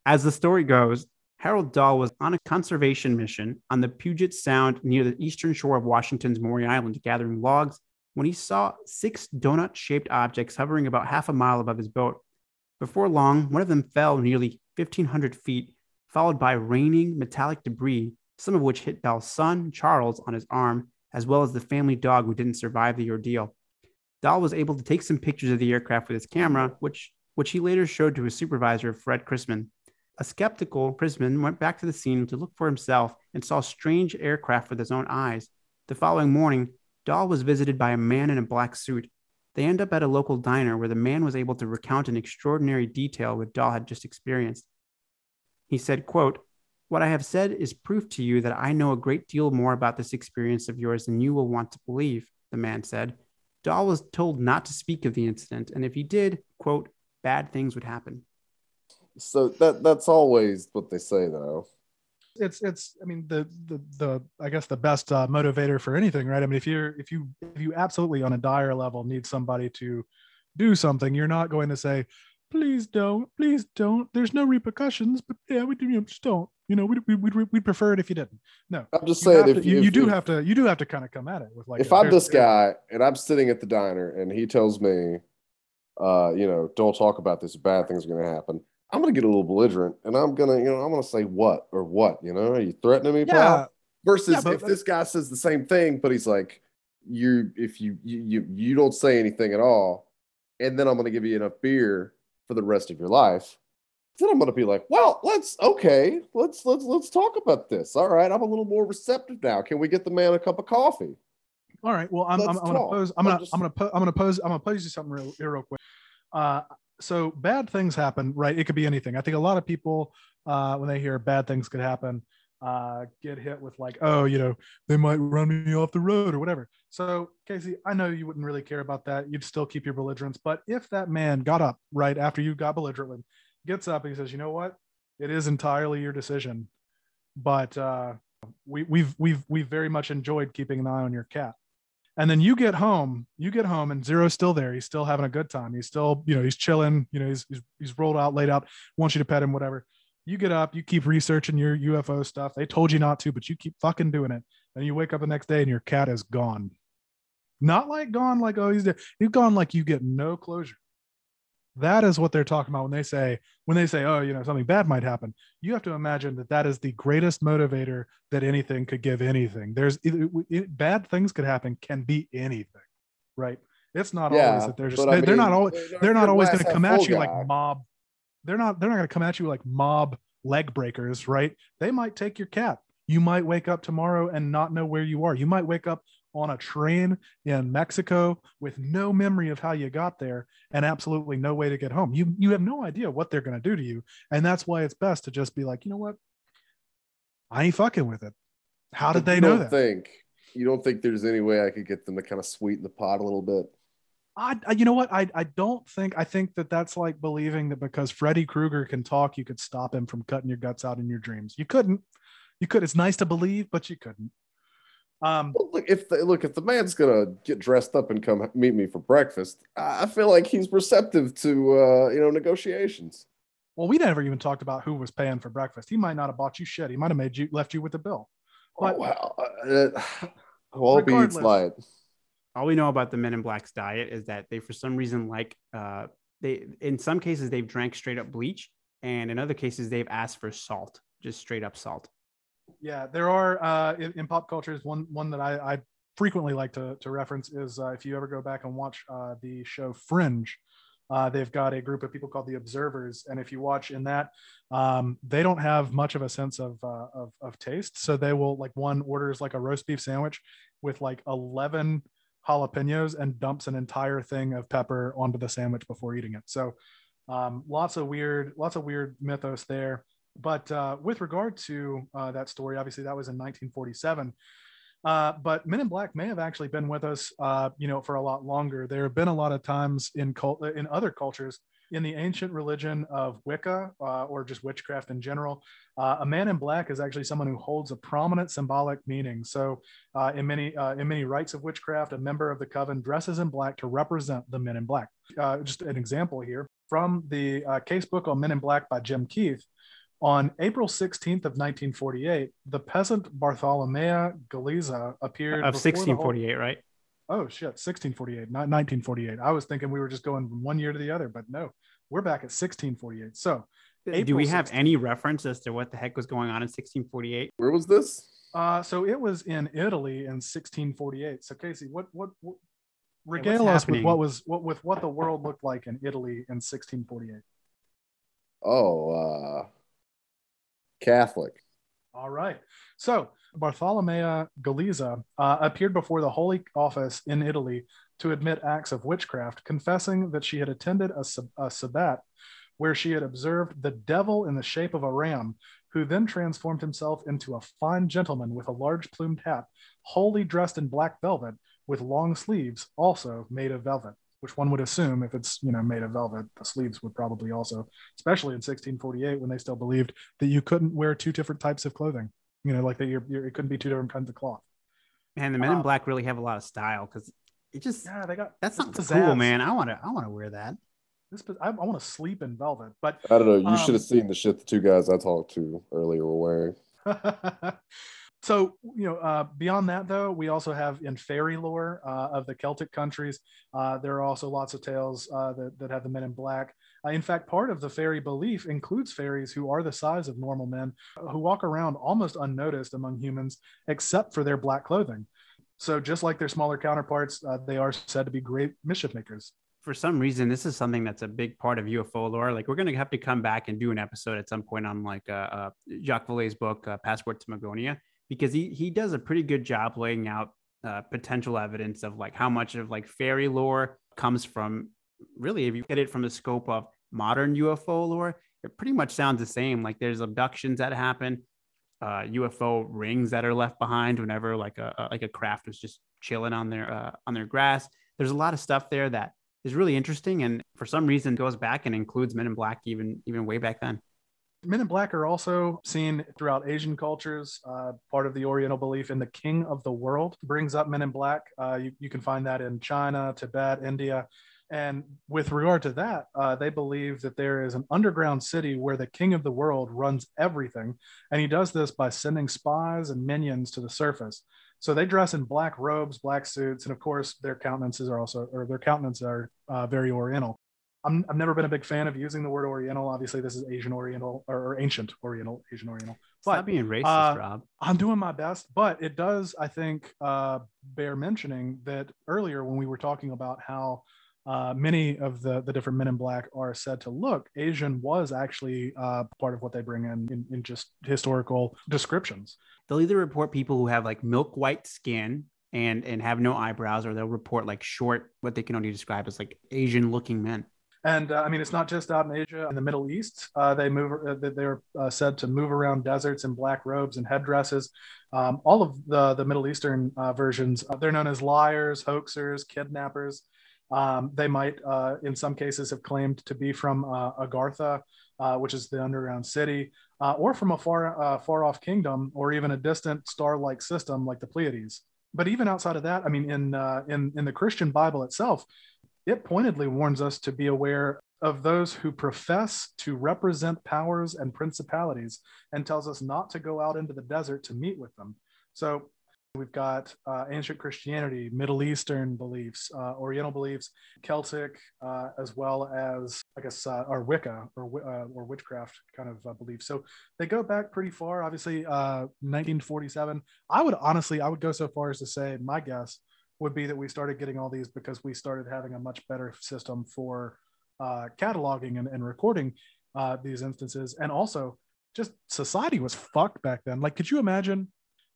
As the story goes, Harold Dahl was on a conservation mission on the Puget Sound near the eastern shore of Washington's Maury Island, gathering logs when he saw six donut shaped objects hovering about half a mile above his boat. Before long, one of them fell nearly 1,500 feet, followed by raining metallic debris, some of which hit Dahl's son, Charles, on his arm, as well as the family dog who didn't survive the ordeal. Dahl was able to take some pictures of the aircraft with his camera, which, which he later showed to his supervisor, Fred Chrisman. A skeptical Chrisman went back to the scene to look for himself and saw strange aircraft with his own eyes. The following morning, Dahl was visited by a man in a black suit. They end up at a local diner where the man was able to recount in extraordinary detail what Dahl had just experienced. He said, quote, What I have said is proof to you that I know a great deal more about this experience of yours than you will want to believe, the man said. Dahl was told not to speak of the incident, and if he did, quote, bad things would happen. So that that's always what they say though. it's it's i mean the the the i guess the best uh, motivator for anything right? I mean if you're if you if you absolutely on a dire level need somebody to do something you're not going to say please don't please don't. There's no repercussions but yeah we do you know, just don't. You know we'd, we'd, we'd, we'd prefer it if you didn't. No. I'm just saying if to- you, if- you do if- have to you do have to kind of come at it with like if i'm this guy and I'm sitting at the diner and he tells me, uh, you know, don't talk about this, bad things are gonna happen. I'm gonna get a little belligerent and I'm gonna, you know, I'm gonna say what or what, you know, are you threatening me, yeah pal? Versus Yeah, but- if this guy says the same thing, but he's like, you if you you you, you don't say anything at all, and then I'm gonna give you enough beer for the rest of your life. Then I'm gonna be like, well, let's okay, let's let's let's talk about this. All right, I'm a little more receptive now. Can we get the man a cup of coffee? All right. Well, I'm, I'm, I'm gonna pose. I'm I'm gonna just- I'm gonna po- I'm gonna pose. I'm gonna pose you something real, real quick. Uh, so bad things happen, right? It could be anything. I think a lot of people, uh, when they hear bad things could happen, uh, get hit with like, oh, you know, they might run me off the road or whatever. So Casey, I know you wouldn't really care about that. You'd still keep your belligerence. But if that man got up right after you got belligerent, gets up and he says, you know what, it is entirely your decision, but uh, we, we've we've we've very much enjoyed keeping an eye on your cat and then you get home you get home and zero's still there. He's still having a good time. He's still you know he's chilling you know he's, he's, he's rolled out laid out wants you to pet him whatever. You get up you keep researching your ufo stuff. They told you not to but you keep fucking doing it. And you wake up the next day and your cat is gone. Not like gone like oh he's dead he's gone like you get no closure that is what they're talking about when they say when they say oh you know something bad might happen. You have to imagine that that is the greatest motivator that anything could give anything. There's it, it- bad things could happen can be anything right? It's not always that they're just I they're, they're not mean, always they're you're not always going to come at you guy- like mob. They're not they're not going to come at you like mob leg breakers right? They might take your cat. You might wake up tomorrow and not know where you are. You might wake up on a train in mexico with no memory of how you got there and absolutely no way to get home you you have no idea what they're going to do to you and that's why it's best to just be like you know what i ain't fucking with it how did But they you know don't that Think you don't think there's any way I could get them to kind of sweeten the pot a little bit? I, I- you know what? I, I don't think, I think that that's like believing that because Freddy Krueger can talk, you could stop him from cutting your guts out in your dreams. You couldn't. You could. It's nice to believe, but you couldn't. Um, Well, look, if the, look if the man's gonna get dressed up and come meet me for breakfast, I I feel like he's receptive to uh, you know negotiations. well, we never even talked about who was paying for breakfast. He might not have bought you shit. He might have made you left you with the bill. But oh, wow, uh, all beats Regardless. light. all we know about the men in black's diet is that they for some reason like uh they in some cases they've drank straight up bleach and in other cases they've asked for salt just straight up salt yeah, there are uh, in, in pop culture is one one that I, I frequently like to to reference is uh, if you ever go back and watch uh, the show Fringe. Uh, they've got a group of people called the Observers, and if you watch in that, um, they don't have much of a sense of, uh, of of taste. So they will like one orders like a roast beef sandwich with like eleven jalapenos and dumps an entire thing of pepper onto the sandwich before eating it. So um, lots of weird, lots of weird mythos there. But uh, with regard to uh, that story, obviously that was in 1947. Uh, but Men in Black may have actually been with us, uh, you know, for a lot longer. There have been a lot of times in cult in other cultures in the ancient religion of Wicca uh, or just witchcraft in general. Uh, a man in black is actually someone who holds a prominent symbolic meaning. So, uh, in many uh, in many rites of witchcraft, a member of the coven dresses in black to represent the men in black. just an example here from the case book on Men in Black by Jim Keith. On April 16th of 1948, the peasant Bartolomea Galiza appeared of before the whole- 1648, right? Oh shit, 1648, not 1948. I was thinking we were just going from one year to the other, but no, we're back at 1648. So, Do we have 16th. any reference as to what the heck was going on in 1648? Where was this? uh, so it was in Italy in 1648. So Casey, what what, what regale us with what was what with what the world looked like in Italy in 1648. Oh, uh, Catholic. All right. So Bartolomea Galiza uh, appeared before the Holy Office in Italy to admit acts of witchcraft, confessing that she had attended a, a sabbat where she had observed the devil in the shape of a ram, who then transformed himself into a fine gentleman with a large plumed hat, wholly dressed in black velvet, with long sleeves, also made of velvet. Which one would assume, if it's you know made of velvet, the sleeves would probably also, especially in 1648 when they still believed that you couldn't wear two different types of clothing. You know, like that you're, you're it couldn't be two different kinds of cloth. Man, the Men Uh, in Black really have a lot of style because it just Yeah, they got that's not pizzazz. cool, man. I want to I want to wear that. This I, I want to sleep in velvet, but I don't know. You Um, should have seen the shit the two guys I talked to earlier were wearing. so you know uh, beyond that though we also have in fairy lore uh, of the celtic countries. Uh, there are also lots of tales uh, that, that have the men in black. Uh, in fact part of the fairy belief includes fairies who are the size of normal men who walk around almost unnoticed among humans except for their black clothing. So just like their smaller counterparts uh, they are said to be great mischief makers. For some reason, this is something that's a big part of UFO lore. Like we're gonna have to come back and do an episode at some point on like uh, uh, Jacques Vallée's book uh, Passport to Magonia because he he does a pretty good job laying out uh, potential evidence of like how much of like fairy lore comes from really if you get it from the scope of modern UFO lore, it pretty much sounds the same. Like there's abductions that happen, uh, UFO rings that are left behind whenever like a, a like a craft was just chilling on their uh, on their grass. There's a lot of stuff there that is really interesting, and for some reason goes back and includes Men in Black even even way back then. Men in Black are also seen throughout Asian cultures. Uh, part of the Oriental belief in the King of the World brings up Men in Black. Uh, you, you can find that in China, Tibet, India. And with regard to that, uh, they believe that there is an underground city where the King of the World runs everything. And he does this by sending spies and minions to the surface. So they dress in black robes, black suits, and of course, their countenances are also, or their countenances are uh, very Oriental. I'm, I've never been a big fan of using the word Oriental. Obviously, this is Asian Oriental or, ancient Oriental, Asian Oriental. Stop being racist, uh, Rob. I'm doing my best, but it does, I think, uh, bear mentioning that earlier when we were talking about how uh, many of the, the different men in black are said to look, Asian was actually uh, part of what they bring in, in in just historical descriptions. They'll either report people who have like milk white skin and and have no eyebrows, or they'll report like short, what they can only describe as like Asian looking men. And uh, I mean, it's not just out in Asia. In the Middle East, uh, they move. Uh, they- they're uh, said to move around deserts in black robes and headdresses. Um, all of the the Middle Eastern uh, versions, uh, they're known as liars, hoaxers, kidnappers. Um, they might, in some cases, have claimed to be from Agartha, which is the underground city, or from a far far off kingdom, or even a distant star-like system like the Pleiades. But even outside of that, I mean, in in in the Christian Bible itself, it pointedly warns us to be aware of those who profess to represent powers and principalities and tells us not to go out into the desert to meet with them. So we've got uh, ancient Christianity, Middle Eastern beliefs, uh, Oriental beliefs, Celtic, uh, as well as, I guess, uh, or Wicca or, uh, or witchcraft kind of uh, beliefs. So they go back pretty far. Obviously, uh, 1947. I would honestly, I would go so far as to say, my guess would be that we started getting all these because we started having a much better system for uh, cataloging and, and recording uh, these instances. And also, just society was fucked back then. Like, could you imagine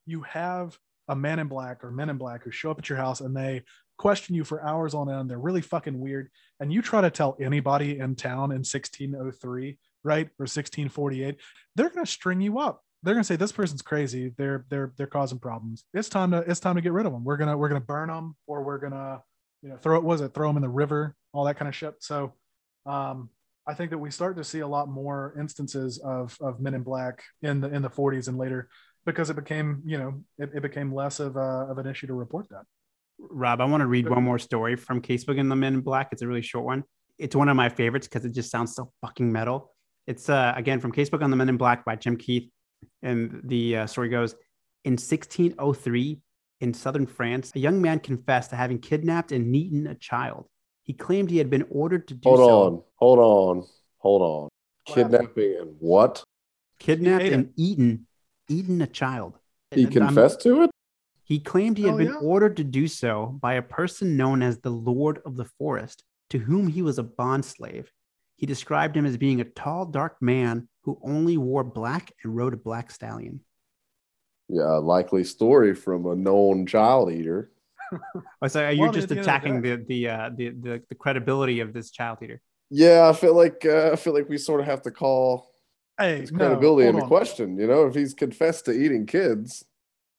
you have a man in black or men in black who show up at your house and they question you for hours on end. They're really fucking weird. And you try to tell anybody in town in 1603, right? Or 1648, they're going to string you up. They're to say this person's crazy. They're they're they're causing problems. It's time to it's time to get rid of them. We're to we're to burn them or we're to you know throw it was it throw them in the river, all that kind of shit. So um I think that we start to see a lot more instances of of men in black in the in the 40s and later because it became you know it, it became less of a, of an issue to report that. Rob, I want to read one more story from Casebook and the Men in Black. It's a really short one. It's one of my favorites because it just sounds so fucking metal. It's uh, again from Casebook on the Men in Black by Jim Keith, and the uh, story goes: In 1603, in southern France, a young man confessed to having kidnapped and eaten a child. He claimed he had been ordered to do so Hold so. on, hold on, hold on. What happened? Kidnapping and what? Kidnapped He ate and eaten, eaten a child. He And I'm- confessed to it? He claimed he had Oh, been yeah? ordered to do so by a person known as the Lord of the Forest, to whom he was a bond slave. He described him as being a tall, dark man who only wore black and rode a black stallion. Yeah, a likely story from a known child eater. Oh, so you're Well, I mean, just at the end of the attacking the the, uh, the the the credibility of this child eater. Yeah, I feel like uh, I feel like we sort of have to call Hey, his credibility hold into on. question. You know, if he's confessed to eating kids.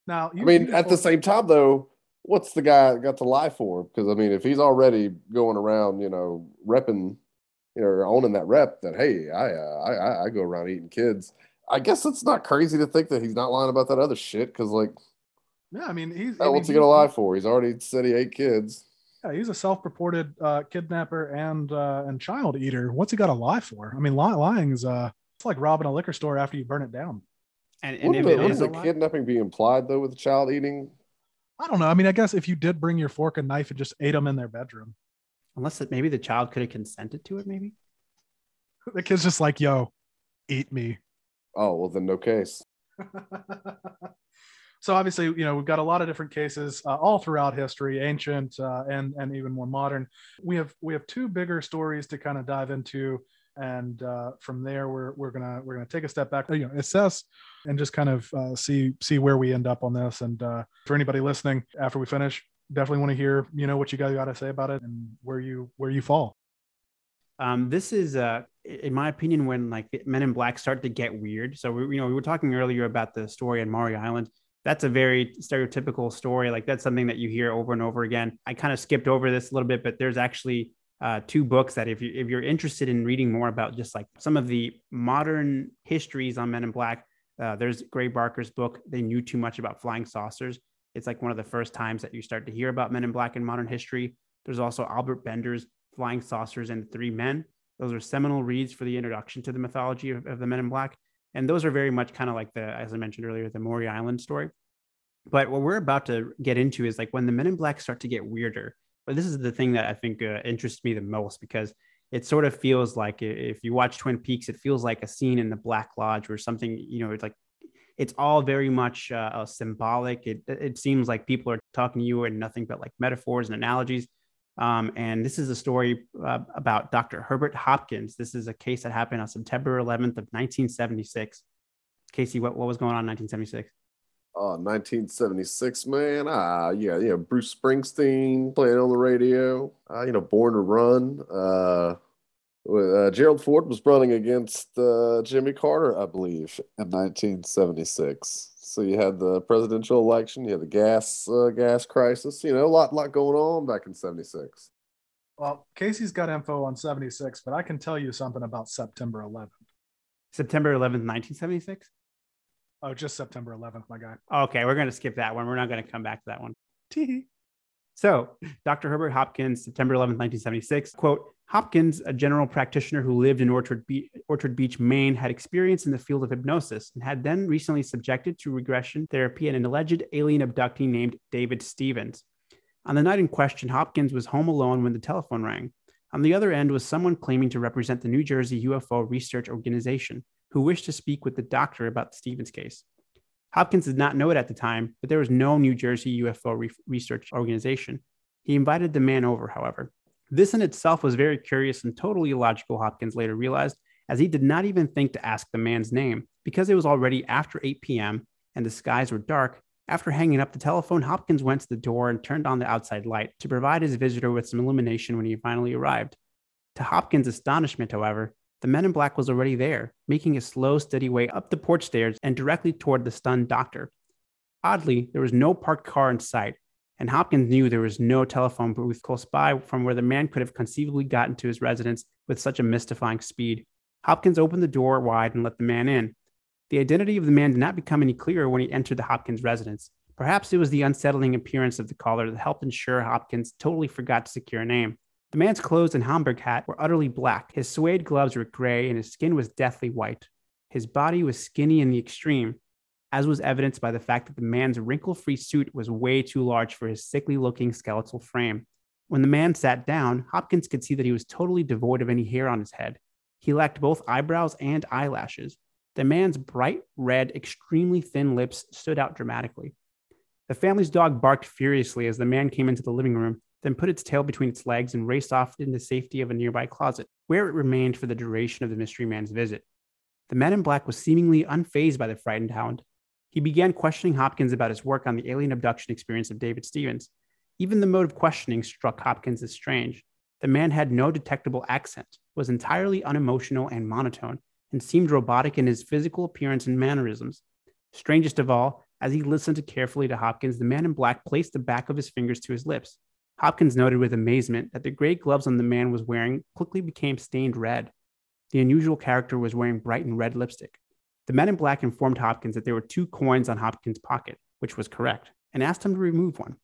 Now, I mean, you at the same time, though, what's the guy got to lie for? Because I mean, if he's already going around, you know, repping, you know, or owning that rep that hey, I, uh, I I I go around eating kids. I guess it's not crazy to think that he's not lying about that other shit. Because like, yeah, I mean, he's. I mean, what's he gonna lie for? He's already said he ate kids. Yeah, he's a self-purported uh, kidnapper and uh, and child eater. What's he got to lie for? I mean, lie, lying is uh, it's like robbing a liquor store after you burn it down. And, and if Wouldn't, it the, is wouldn't a the kidnapping be implied though with the child eating? I don't know. I mean, I guess if you did bring your fork and knife and just ate them in their bedroom, unless it, maybe the child could have consented to it, maybe. the kid's just like, "Yo, eat me." Oh well, then no case. so obviously, you know, we've got a lot of different cases uh, all throughout history, ancient uh, and and even more modern. We have we have two bigger stories to kind of dive into, and uh, from there, we're we're gonna we're gonna take a step back, you know, assess and just kind of uh, see see where we end up on this. And uh, for anybody listening, after we finish, definitely want to hear you know what you guys got to say about it and where you where you fall. Um, this is, uh, in my opinion, when like Men in Black start to get weird. So we, you know, we were talking earlier about the story on Maury Island. That's a very stereotypical story. Like that's something that you hear over and over again. I kind of skipped over this a little bit, but there's actually uh, two books that if you if you're interested in reading more about just like some of the modern histories on Men in Black, uh, there's Gray Barker's book. They knew too much about flying saucers. It's like one of the first times that you start to hear about Men in Black in modern history. There's also Albert Bender's Flying Saucers and Three Men. Those are seminal reads for the introduction to the mythology of, of the Men in Black. And those are very much kind of like the, as I mentioned earlier, the Maury Island story. But what we're about to get into is like when the Men in Black start to get weirder. But this is the thing that I think uh, interests me the most because it sort of feels like if you watch Twin Peaks, it feels like a scene in the Black Lodge or something. You know, it's like it's all very much uh, symbolic. It it seems like people are talking to you and nothing but like metaphors and analogies. Um, and this is a story uh, about Dr. Herbert Hopkins. This is a case that happened on September 11th of 1976. Casey, what, what was going on in 1976? Oh, 1976, man. Ah, yeah, yeah. Bruce Springsteen playing on the radio. Uh, you know, Born to Run. Uh, uh, Gerald Ford was running against uh, Jimmy Carter, I believe, in 1976. So you had the presidential election, you had the gas uh, gas crisis. You know, a lot, lot going on back in '76. Well, Casey's got info on 76, but I can tell you something about September 11th. September 11th, 1976? Oh, just September 11th, my guy. Okay, we're going to skip that one. We're not going to come back to that one. So, Dr. Herbert Hopkins, September 11th, 1976, quote, Hopkins, a general practitioner who lived in Orchard, Be- Orchard Beach, Maine, had experience in the field of hypnosis and had then recently subjected to regression therapy an alleged alien abductee named David Stephens. On the night in question, Hopkins was home alone when the telephone rang. On the other end was someone claiming to represent the New Jersey UFO Research Organization, who wished to speak with the doctor about the Stephens case. Hopkins did not know it at the time, but there was no New Jersey UFO re- Research Organization. He invited the man over, however. This in itself was very curious and totally illogical, Hopkins later realized, as he did not even think to ask the man's name because it was already after 8 p.m. and the skies were dark. After hanging up the telephone, Hopkins went to the door and turned on the outside light to provide his visitor with some illumination when he finally arrived. To Hopkins' astonishment, however, the man in black was already there, making a slow, steady way up the porch stairs and directly toward the stunned doctor. Oddly, there was no parked car in sight, and Hopkins knew there was no telephone booth close by from where the man could have conceivably gotten to his residence with such a mystifying speed. Hopkins opened the door wide and let the man in. The identity of the man did not become any clearer when he entered the Hopkins residence. Perhaps it was the unsettling appearance of the caller that helped ensure Hopkins totally forgot to secure a name. The man's clothes and Homburg hat were utterly black. His suede gloves were gray, and his skin was deathly white. His body was skinny in the extreme, as was evidenced by the fact that the man's wrinkle free suit was way too large for his sickly looking skeletal frame. When the man sat down, Hopkins could see that he was totally devoid of any hair on his head. He lacked both eyebrows and eyelashes. The man's bright red, extremely thin lips stood out dramatically. The family's dog barked furiously as the man came into the living room, then put its tail between its legs and raced off into the safety of a nearby closet, where it remained for the duration of the mystery man's visit. The man in black was seemingly unfazed by the frightened hound. He began questioning Hopkins about his work on the alien abduction experience of David Stephens. Even the mode of questioning struck Hopkins as strange. The man had no detectable accent, was entirely unemotional and monotone, and seemed robotic in his physical appearance and mannerisms. Strangest of all, as he listened carefully to Hopkins, the man in black placed the back of his fingers to his lips. Hopkins noted with amazement that the gray gloves on the man was wearing quickly became stained red. The unusual character was wearing bright and red lipstick. The man in black informed Hopkins that there were two coins on Hopkins' pocket, which was correct, and asked him to remove one.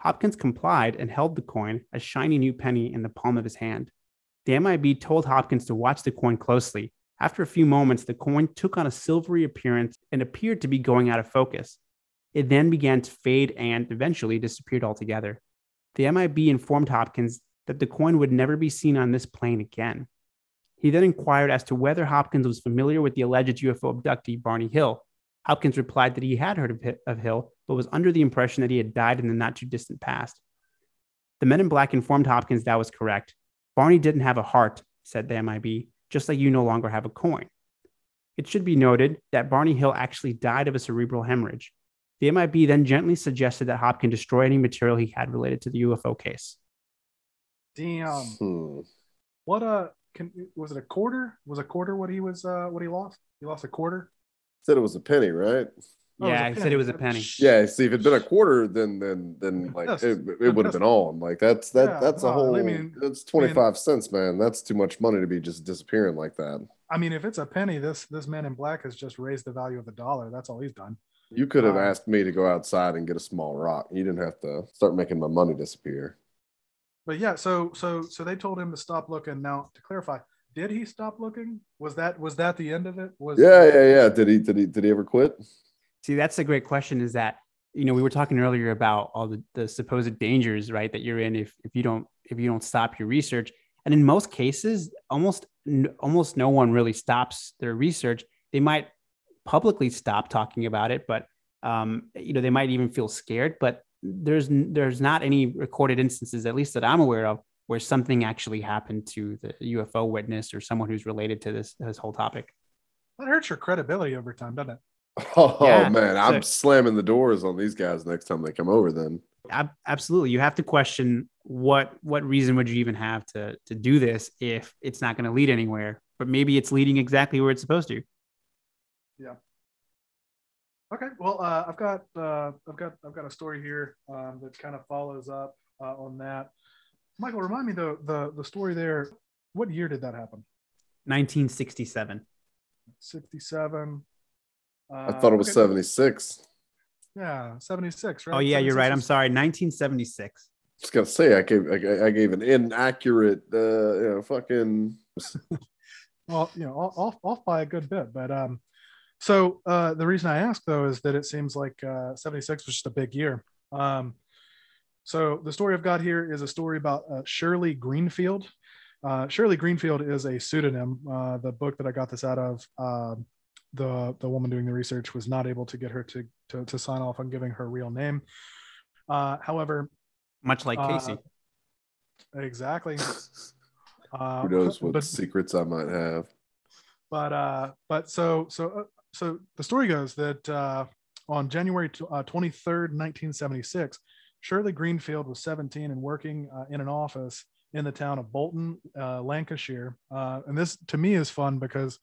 Hopkins complied and held the coin, a shiny new penny, in the palm of his hand. The MIB told Hopkins to watch the coin closely. After a few moments, the coin took on a silvery appearance and appeared to be going out of focus. It then began to fade and eventually disappeared altogether. The MIB informed Hopkins that the coin would never be seen on this plane again. He then inquired as to whether Hopkins was familiar with the alleged UFO abductee, Barney Hill. Hopkins replied that he had heard of, of Hill, but was under the impression that he had died in the not too distant past. The men in black informed Hopkins that was correct. Barney didn't have a heart, said the MIB, just like you no longer have a coin. It should be noted that Barney Hill actually died of a cerebral hemorrhage. The MIB then gently suggested that Hopkins destroy any material he had related to the UFO case. Damn. Hmm. What a can was it a quarter? Was a quarter what he was uh what he lost? He lost a quarter? Said it was a penny, right? Oh, yeah, a he said it was a penny. Yeah. See, if it'd been a quarter, then then then like Yes. it, it would have been on. Like that's that Yeah, that's a no, I whole. mean- that's twenty five cents, man. That's too much money to be just disappearing like that. I mean, if it's a penny, this this man in black has just raised the value of the dollar. That's all he's done. You could have Um, asked me to go outside and get a small rock. You didn't have to start making my money disappear. But yeah, so so so they told him to stop looking. Now to clarify, did he stop looking? Was that was that the end of it? Was Yeah, yeah, yeah. Did he did he did he ever quit? See, that's a great question. Is that you know we were talking earlier about all the, the supposed dangers, right? That you're in if if you don't if you don't stop your research, and in most cases, almost n- almost no one really stops their research. They might publicly stop talking about it, but um, you know they might even feel scared. But there's there's not any recorded instances, at least that I'm aware of, where something actually happened to the UFO witness or someone who's related to this this whole topic. that hurts your credibility over time, doesn't it? Oh Yeah, man, I'm so- slamming the doors on these guys next time they come over. Then absolutely you have to question what what reason would you even have to to do this if it's not going to lead anywhere but maybe it's leading exactly where it's supposed to Okay, well, uh, I've got uh, I've got I've got a story here um, that kind of follows up uh, on that. Michael, remind me the the the story there. What year did that happen? 1967 Sixty seven. Uh, I thought it was okay. 76. Yeah, seventy six. Right. oh yeah you're right i'm sorry 1976 Just gonna say, I gave I, I gave an inaccurate, uh, you know, fucking. well, you know, off, off off by a good bit. But um, so uh, the reason I ask though is that it seems like uh, 76 was just a big year. Um, so the story I've got here is a story about uh, Shirley Greenfield. Uh, Shirley Greenfield is a pseudonym. Uh, the book that I got this out of, um the the woman doing the research was not able to get her to to, to sign off on giving her real name. Uh, however, much like Uh, casey exactly. Uh, Who knows what but- secrets I might have? but uh but so so uh, so the story goes that uh on january tw- uh, 23rd 1976 shirley greenfield was 17 and working uh, in an office in the town of bolton uh, lancashire uh, and this to me is fun because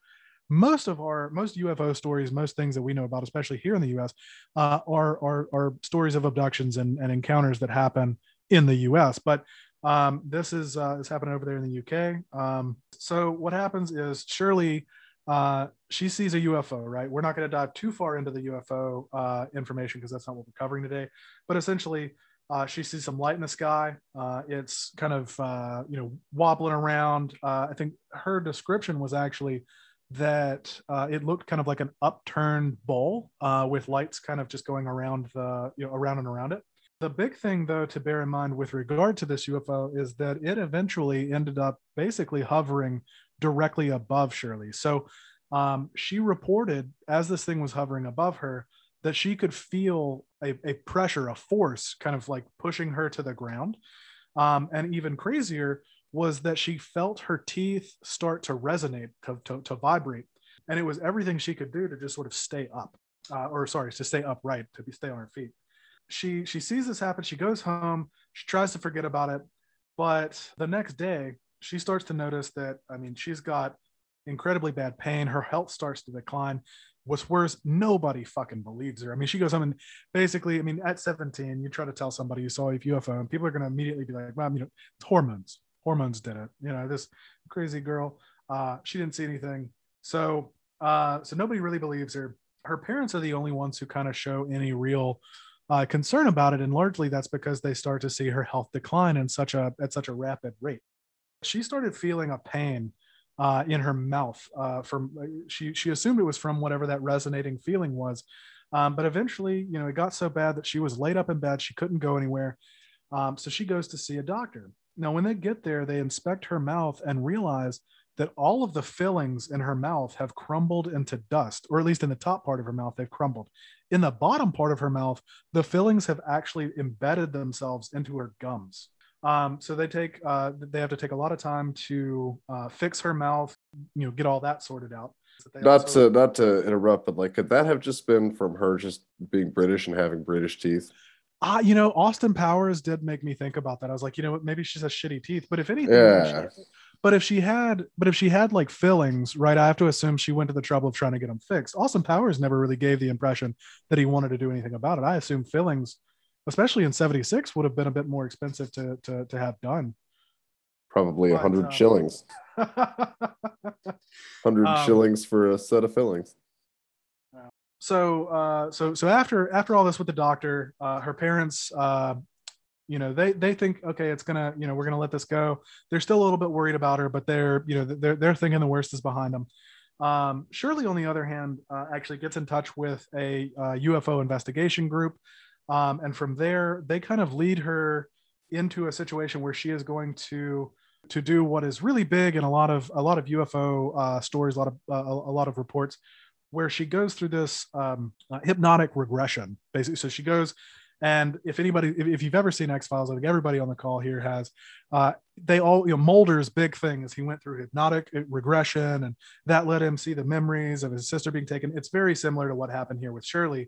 most of our most ufo stories most things that we know about especially here in the us are, are are stories of abductions and, and encounters that happen in the us but um, this is is happening over there in the UK. Um, so what happens is Shirley, uh, she sees a UFO. Right, we're not going to dive too far into the UFO uh, information because that's not what we're covering today. But essentially, uh, she sees some light in the sky. Uh, it's kind of uh, you know wobbling around. Uh, I think her description was actually that uh, it looked kind of like an upturned bowl uh, with lights kind of just going around the you know around and around it. The big thing, though, to bear in mind with regard to this UFO is that it eventually ended up basically hovering directly above Shirley. So um, she reported as this thing was hovering above her that she could feel a, a pressure, a force kind of like pushing her to the ground. Um, and even crazier was that she felt her teeth start to resonate, to, to, to vibrate. And it was everything she could do to just sort of stay up, uh, or sorry, to stay upright, to be stay on her feet she she sees this happen she goes home she tries to forget about it but the next day she starts to notice that i mean she's got incredibly bad pain. Her health starts to decline what's worse. Nobody fucking believes her. I mean she goes home and basically i mean at 17 you try to tell somebody you saw a ufo and people are going to immediately be like well you know it's hormones. Hormones did it. You know this crazy girl uh she didn't see anything. So uh so nobody really believes her. Her parents are the only ones who kind of show any real uh, concern about it, and largely that's because they start to see her health decline in such a at such a rapid rate. She started feeling a pain uh, in her mouth. Uh, from she she assumed it was from whatever that resonating feeling was, um, but eventually, you know, it got so bad that she was laid up in bed. She couldn't go anywhere, um, so she goes to see a doctor. Now, when they get there, they inspect her mouth and realize that all of the fillings in her mouth have crumbled into dust, or at least in the top part of her mouth, they've crumbled. In the bottom part of her mouth, the fillings have actually embedded themselves into her gums. Um, so they take uh, they have to take a lot of time to uh, fix her mouth, you know, get all that sorted out. Not also- to not to interrupt, but like, could that have just been from her just being British and having British teeth? Ah, you know, Austin Powers did make me think about that. I was like, you know what, maybe she has shitty teeth, but if anything, Yeah. she- but if she had, but if she had like fillings, right, I have to assume she went to the trouble of trying to get them fixed. Austin Powers never really gave the impression that he wanted to do anything about it. I assume fillings, especially in '76, would have been a bit more expensive to to, to have done. Probably a But, hundred uh, shillings. Hundred Um, shillings for a set of fillings. so uh so so after after all this with the doctor uh her parents uh you know they they think okay it's gonna you know we're gonna let this go they're still a little bit worried about her but they're you know they're they're thinking the worst is behind them um shirley on the other hand uh, actually gets in touch with a uh, ufo investigation group um and from there they kind of lead her into a situation where she is going to to do what is really big in a lot of a lot of ufo uh stories a lot of uh, a, lot of reports where she goes through this um, uh, hypnotic regression, basically. So she goes, and if anybody, if, if you've ever seen X Files, I think everybody on the call here has. Uh, they all, you know, Mulder's big thing is he went through hypnotic uh, regression, and that let him see the memories of his sister being taken. It's very similar to what happened here with Shirley,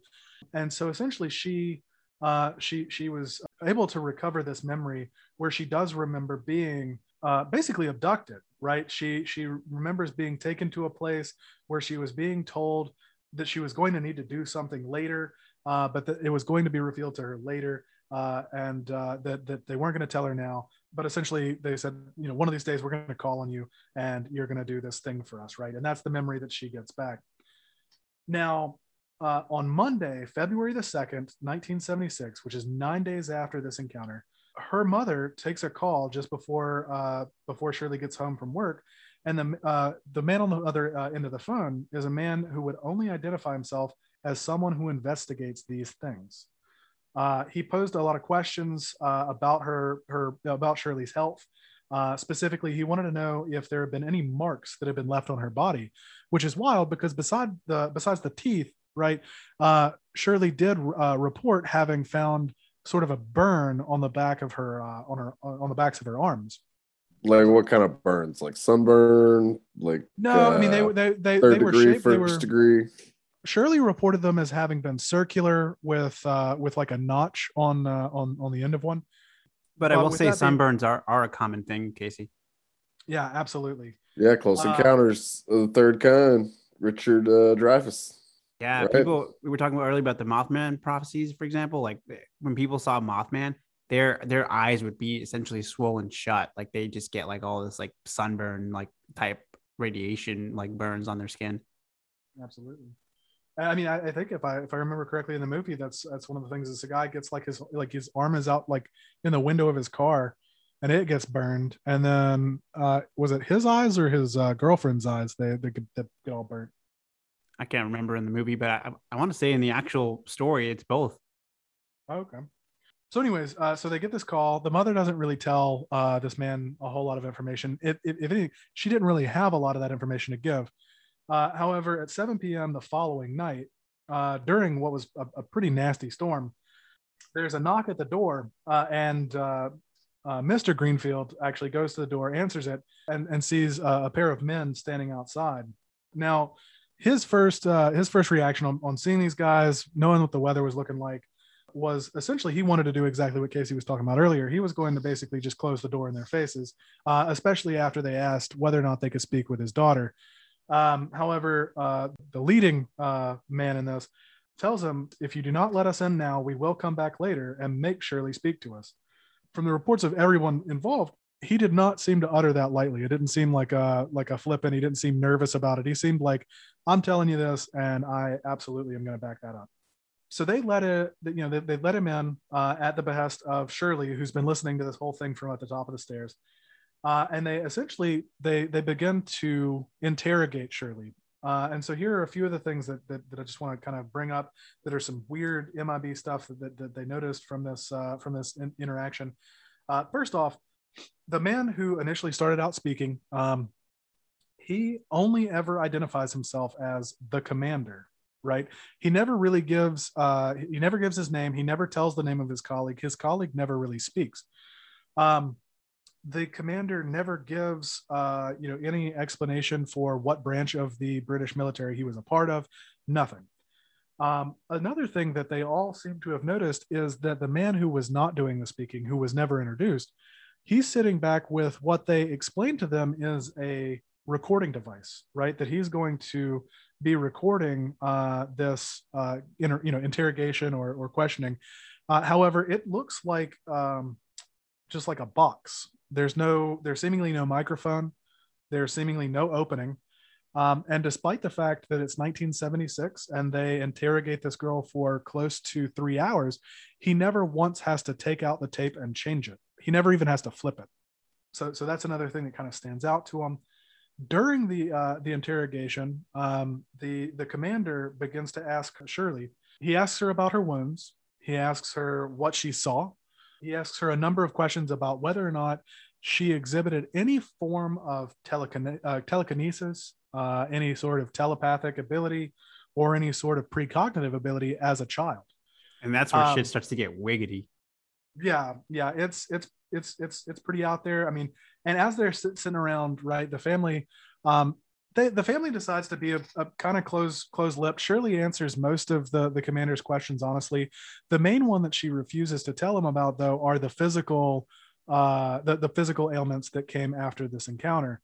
and so essentially she. Uh, she she was able to recover this memory where she does remember being uh, basically abducted right she she remembers being taken to a place where she was being told that she was going to need to do something later, uh, but that it was going to be revealed to her later, uh, and uh, that that they weren't going to tell her now. But essentially, they said, you know, one of these days we're going to call on you, and you're going to do this thing for us, right? And that's the memory that she gets back. Now, uh, on Monday, February the second, 1976, which is nine days after this encounter, her mother takes a call just before uh, before Shirley gets home from work, and the uh, the man on the other uh, end of the phone is a man who would only identify himself as someone who investigates these things. Uh, he posed a lot of questions uh, about her her about Shirley's health. Uh, specifically, he wanted to know if there had been any marks that had been left on her body, which is wild because beside the besides the teeth, right? Uh, Shirley did uh, report having found sort of a burn on the back of her uh, on her on the backs of her arms. Like what kind of burns? Like sunburn? Like No, I mean they uh, were they they, third they were degree, shaped. They first were degree. Shirley reported them as having been circular with uh, with like a notch on uh, on on the end of one. But I will say that being- sunburns are, are a common thing, Casey. Yeah, absolutely. Yeah, close Uh, encounters of the third kind. Richard uh, Dreyfuss. Yeah, Right. people we were talking about earlier about the Mothman prophecies, for example. Like when people saw Mothman, their their eyes would be essentially swollen shut. Like they just get like all this like sunburn like type radiation like burns on their skin. Absolutely. I mean, I, I think if I if I remember correctly in the movie, that's that's one of the things. Is the guy gets like his like his arm is out like in the window of his car, and it gets burned. And then uh, was it his eyes or his uh, girlfriend's eyes? They they get, that get all burnt. I can't remember in the movie, but I, I want to say in the actual story, it's both. Okay. So, anyways, uh, so they get this call. The mother doesn't really tell uh, this man a whole lot of information. If, if, if anything, she didn't really have a lot of that information to give. Uh, however, at 7 p.m. the following night, uh, during what was a, a pretty nasty storm, there's a knock at the door, uh, and uh, Mr. Greenfield actually goes to the door, answers it, and, and sees a pair of men standing outside. Now, his first uh, his first reaction on, on seeing these guys, knowing what the weather was looking like, was essentially he wanted to do exactly what Casey was talking about earlier. He was going to basically just close the door in their faces, uh, especially after they asked whether or not they could speak with his daughter. Um, however, uh, the leading uh, man in this tells him, "If you do not let us in now, we will come back later and make Shirley speak to us." From the reports of everyone involved, he did not seem to utter that lightly. It didn't seem like a like a flippant. He didn't seem nervous about it. He seemed like, "I'm telling you this, and I absolutely am going to back that up." so they let it you know they, they let him in uh, at the behest of shirley who's been listening to this whole thing from at the top of the stairs uh, and they essentially they they begin to interrogate shirley uh, and so here are a few of the things that, that, that i just want to kind of bring up that are some weird mib stuff that, that, that they noticed from this uh, from this in- interaction uh, first off the man who initially started out speaking um, he only ever identifies himself as the commander right? He never really gives uh he never gives his name. He never tells the name of his colleague. His colleague never really speaks. Um the commander never gives uh you know any explanation for what branch of the british military he was a part of. Nothing. Um, another thing that they all seem to have noticed is that the man who was not doing the speaking who was never introduced he's sitting back with what they explained to them is a recording device right that he's going to be recording uh, this uh, inter, you know interrogation or, or questioning. Uh, however, it looks like um, just like a box. There's no there's seemingly no microphone. There's seemingly no opening. Um, and despite the fact that it's 1976 and they interrogate this girl for close to three hours, he never once has to take out the tape and change it. He never even has to flip it. So, so that's another thing that kind of stands out to him during the uh, the interrogation, um, the the commander begins to ask Shirley. He asks her about her wounds. He asks her what she saw. He asks her a number of questions about whether or not she exhibited any form of telekine- uh, telekinesis, uh, any sort of telepathic ability, or any sort of precognitive ability as a child. And that's where Um, shit starts to get wiggity. yeah yeah it's it's it's it's it's pretty out there. I mean and as they're sitting around right the family um they, the family decides to be a, a kind of close close lipped shirley answers most of the the commander's questions honestly. The main one that she refuses to tell him about though are the physical uh the, the physical ailments that came after this encounter.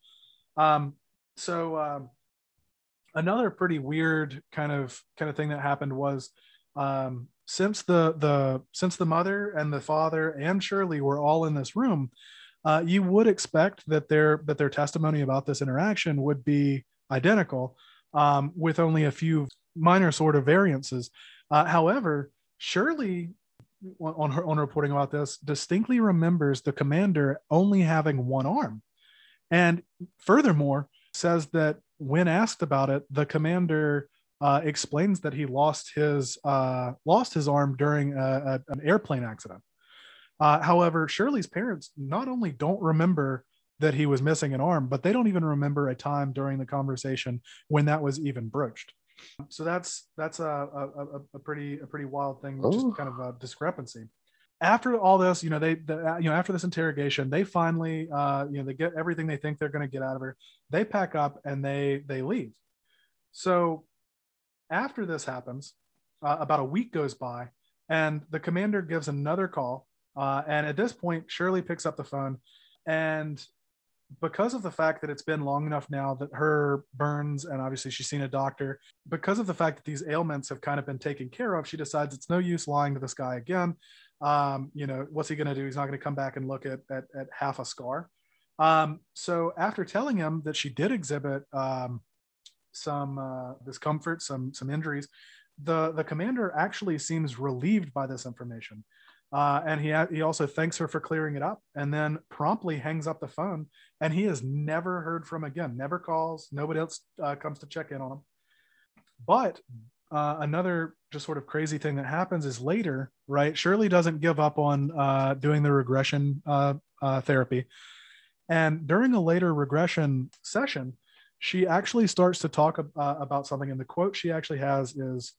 Um so um another pretty weird kind of kind of thing that happened was um since the the since the mother and the father and Shirley were all in this room, uh, you would expect that their that their testimony about this interaction would be identical, um, with only a few minor sort of variances. Uh, however, Shirley on her on reporting about this distinctly remembers the commander only having one arm, and furthermore says that when asked about it, the commander uh, explains that he lost his uh, lost his arm during a, a, an airplane accident. Uh, however, Shirley's parents not only don't remember that he was missing an arm, but they don't even remember a time during the conversation when that was even broached. So that's that's a, a, a, pretty a pretty wild thing, Oh. just kind of a discrepancy. after all this, you know, they, the, you know, after this interrogation, they finally, uh, you know, they get everything they think they're going to get out of her. They pack up and they they leave. So after this happens, uh, about a week goes by, and the commander gives another call. Uh, and at this point, Shirley picks up the phone, and because of the fact that it's been long enough now that her burns and obviously she's seen a doctor because of the fact that these ailments have kind of been taken care of she decides it's no use lying to this guy again um, you know what's he going to do he's not going to come back and look at, at, at half a scar um, so after telling him that she did exhibit um, some uh, discomfort some some injuries the the commander actually seems relieved by this information uh, and he he also thanks her for clearing it up, and then promptly hangs up the phone. And he is never heard from again. Never calls. Nobody else uh, comes to check in on him. But uh, another just sort of crazy thing that happens is later, right? Shirley doesn't give up on uh, doing the regression uh, therapy, and during a later regression session, she actually starts to talk about something. And the quote she actually has is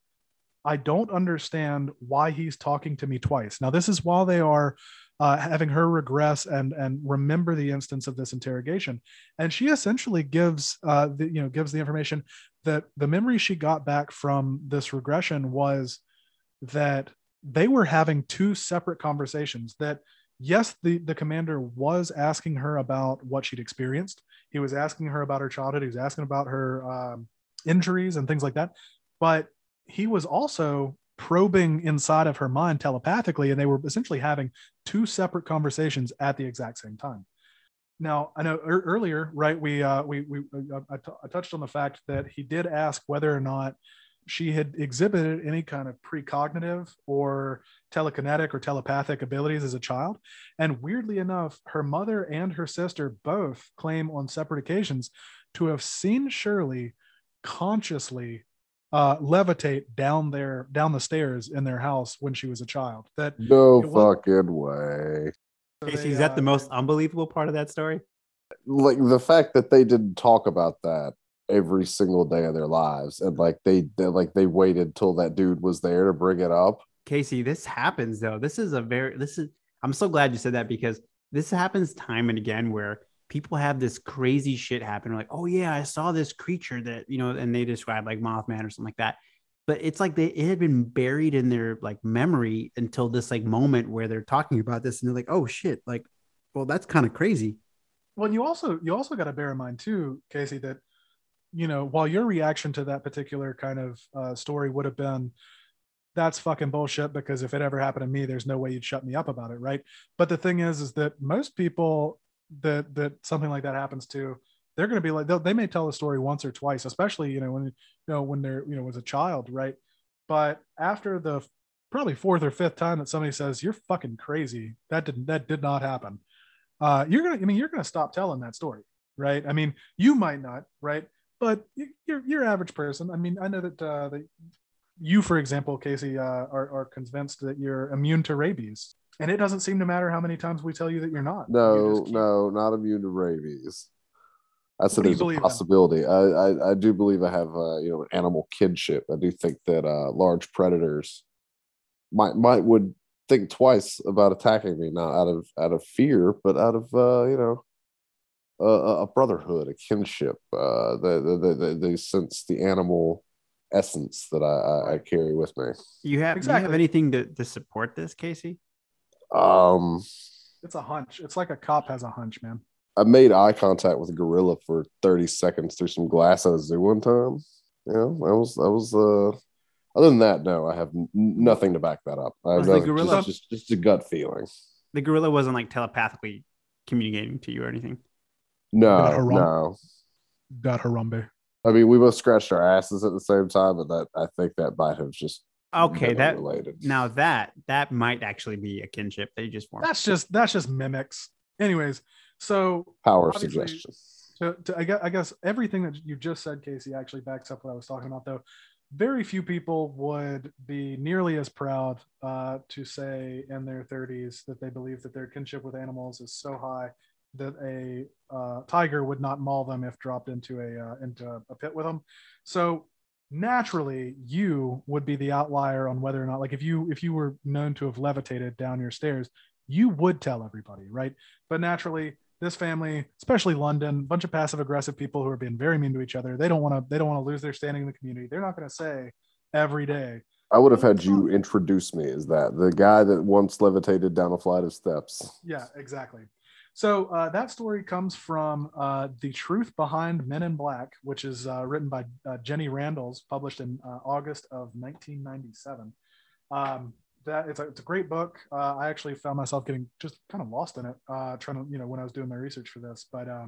I don't understand why he's talking to me twice. Now, this is while they are uh, having her regress and and remember the instance of this interrogation, and she essentially gives uh, the, you know gives the information that the memory she got back from this regression was that they were having two separate conversations. That yes, the the commander was asking her about what she'd experienced. He was asking her about her childhood. He was asking about her um, injuries and things like that. But he was also probing inside of her mind telepathically, and they were essentially having two separate conversations at the exact same time. Now, I know er- earlier, right? We uh, we we uh, I, t- I touched on the fact that he did ask whether or not she had exhibited any kind of precognitive or telekinetic or telepathic abilities as a child. And weirdly enough, her mother and her sister both claim on separate occasions to have seen Shirley consciously uh, levitate down there down the stairs in their house when she was a child. That no fucking way. Casey, is that the uh, most unbelievable part of that story? Like the fact that they didn't talk about that every single day of their lives, and like they, they like they waited till that dude was there to bring it up. Casey, this happens though. This is a very this is. I'm so glad you said that because this happens time and again where people have this crazy shit happen. Like, oh yeah, I saw this creature that you know, and they describe like Mothman or something like that. But it's like they it had been buried in their like memory until this like moment where they're talking about this, and they're like, oh shit, like, well, that's kind of crazy. Well, you also you also got to bear in mind too, Casey, that you know while your reaction to that particular kind of uh, story would have been that's fucking bullshit because if it ever happened to me there's no way you'd shut me up about it right? But the thing is is that most people that that something like that happens to they're going to be like they may tell the story once or twice especially you know when you know when they're you know as a child right? But after the probably fourth or fifth time that somebody says you're fucking crazy. That didn't that did not happen uh you're gonna i mean you're gonna stop telling that story right? I mean you might not right but you're your average person i mean i know that uh that you for example casey uh, are, are convinced that you're immune to rabies and it doesn't seem to matter how many times we tell you that you're not. No, keep... no, not immune to rabies. I said there's a possibility. I, I, I do believe I have uh, you know an animal kinship. I do think that uh, large predators might might would think twice about attacking me, not out of out of fear, but out of uh, you know a, a brotherhood, a kinship. Uh, they, they, they, they sense the animal essence that I, I, I carry with me. You have exactly. you have anything to, to support this, Casey? Um, it's a hunch. It's like a cop has a hunch, man. I made eye contact with a gorilla for 30 seconds through some glass at a zoo one time. Yeah, that was that was uh other than that, no, I have n- nothing to back that up. I have the gorilla just, just, just a gut feeling. The gorilla wasn't like telepathically communicating to you or anything. No, no. Got Harambe. I mean, we both scratched our asses at the same time, but that I think that might have just Okay, that related. now that that might actually be a kinship they just formed. That's just that's just mimics. Anyways, so power suggestion. To, to, I, guess, I guess everything that you just said, Casey, actually backs up what I was talking about. Though, very few people would be nearly as proud uh, to say in their 30s that they believe that their kinship with animals is so high that a uh, tiger would not maul them if dropped into a uh, into a pit with them. So naturally you would be the outlier on whether or not like if you if you were known to have levitated down your stairs you would tell everybody right but naturally this family especially london a bunch of passive aggressive people who are being very mean to each other they don't want to they don't want to lose their standing in the community they're not going to say every day I would have had you introduce me as that the guy that once levitated down a flight of steps. yeah exactly so uh, that story comes from uh, the truth behind men in black which is uh, written by uh, jenny Randles published in uh, august of 1997 um, that it's a, it's a great book. Uh, i actually found myself getting just kind of lost in it uh, trying to you know when i was doing my research for this but uh,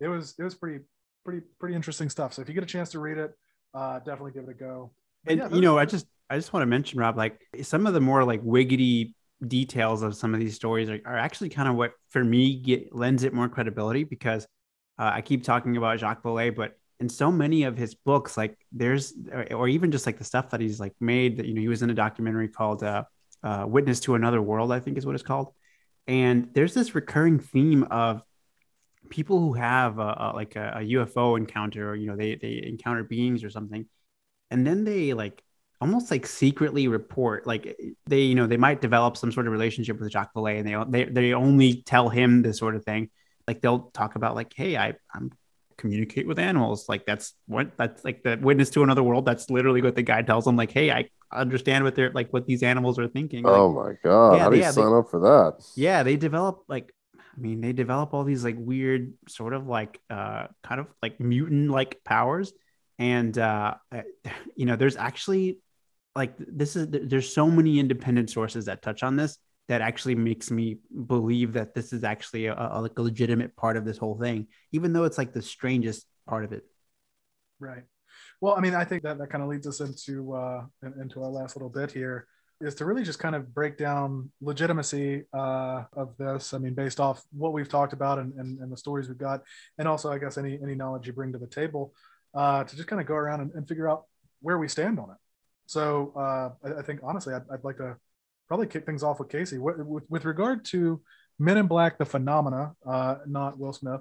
it was it was pretty pretty pretty interesting stuff. So if you get a chance to read it uh, definitely give it a go. But And yeah, you know, I just I just want to mention, Rob, like some of the more like wiggity details of some of these stories are, are actually kind of what for me get lends it more credibility because uh, I keep talking about Jacques Vallée, but in so many of his books, like there's or, even just like the stuff that he's like made that you know he was in a documentary called uh, uh, "Witness to Another World," I think is what it's called, and there's this recurring theme of people who have a, a, like a, a UFO encounter or you know they they encounter beings or something and then they like almost like secretly report like they you know they might develop some sort of relationship with Jacques Vallée and they they they only tell him this sort of thing like they'll talk about like hey I I'm communicate with animals like that's what that's like the witness to another world that's literally what the guy tells them like hey I understand what they're like what these animals are thinking Like, Oh my god! Yeah, How do you yeah, they- sign up for that? yeah they develop like i mean they develop all these like weird sort of like uh kind of like mutant like powers and uh, you know there's actually like this is there's so many independent sources that touch on this that actually makes me believe that this is actually a, a a legitimate part of this whole thing even though it's like the strangest part of it Right. Well, I mean, I think that that kind of leads us into uh, into our last little bit here is to really just kind of break down legitimacy uh, of this. I mean, based off what we've talked about and, and, and the stories we've got, and also, I guess, any any knowledge you bring to the table, uh, to just kind of go around and, and figure out where we stand on it. So uh, I, I think honestly, I'd, I'd like to probably kick things off with Casey with, with, with regard to Men in Black, the phenomena, uh, not Will Smith.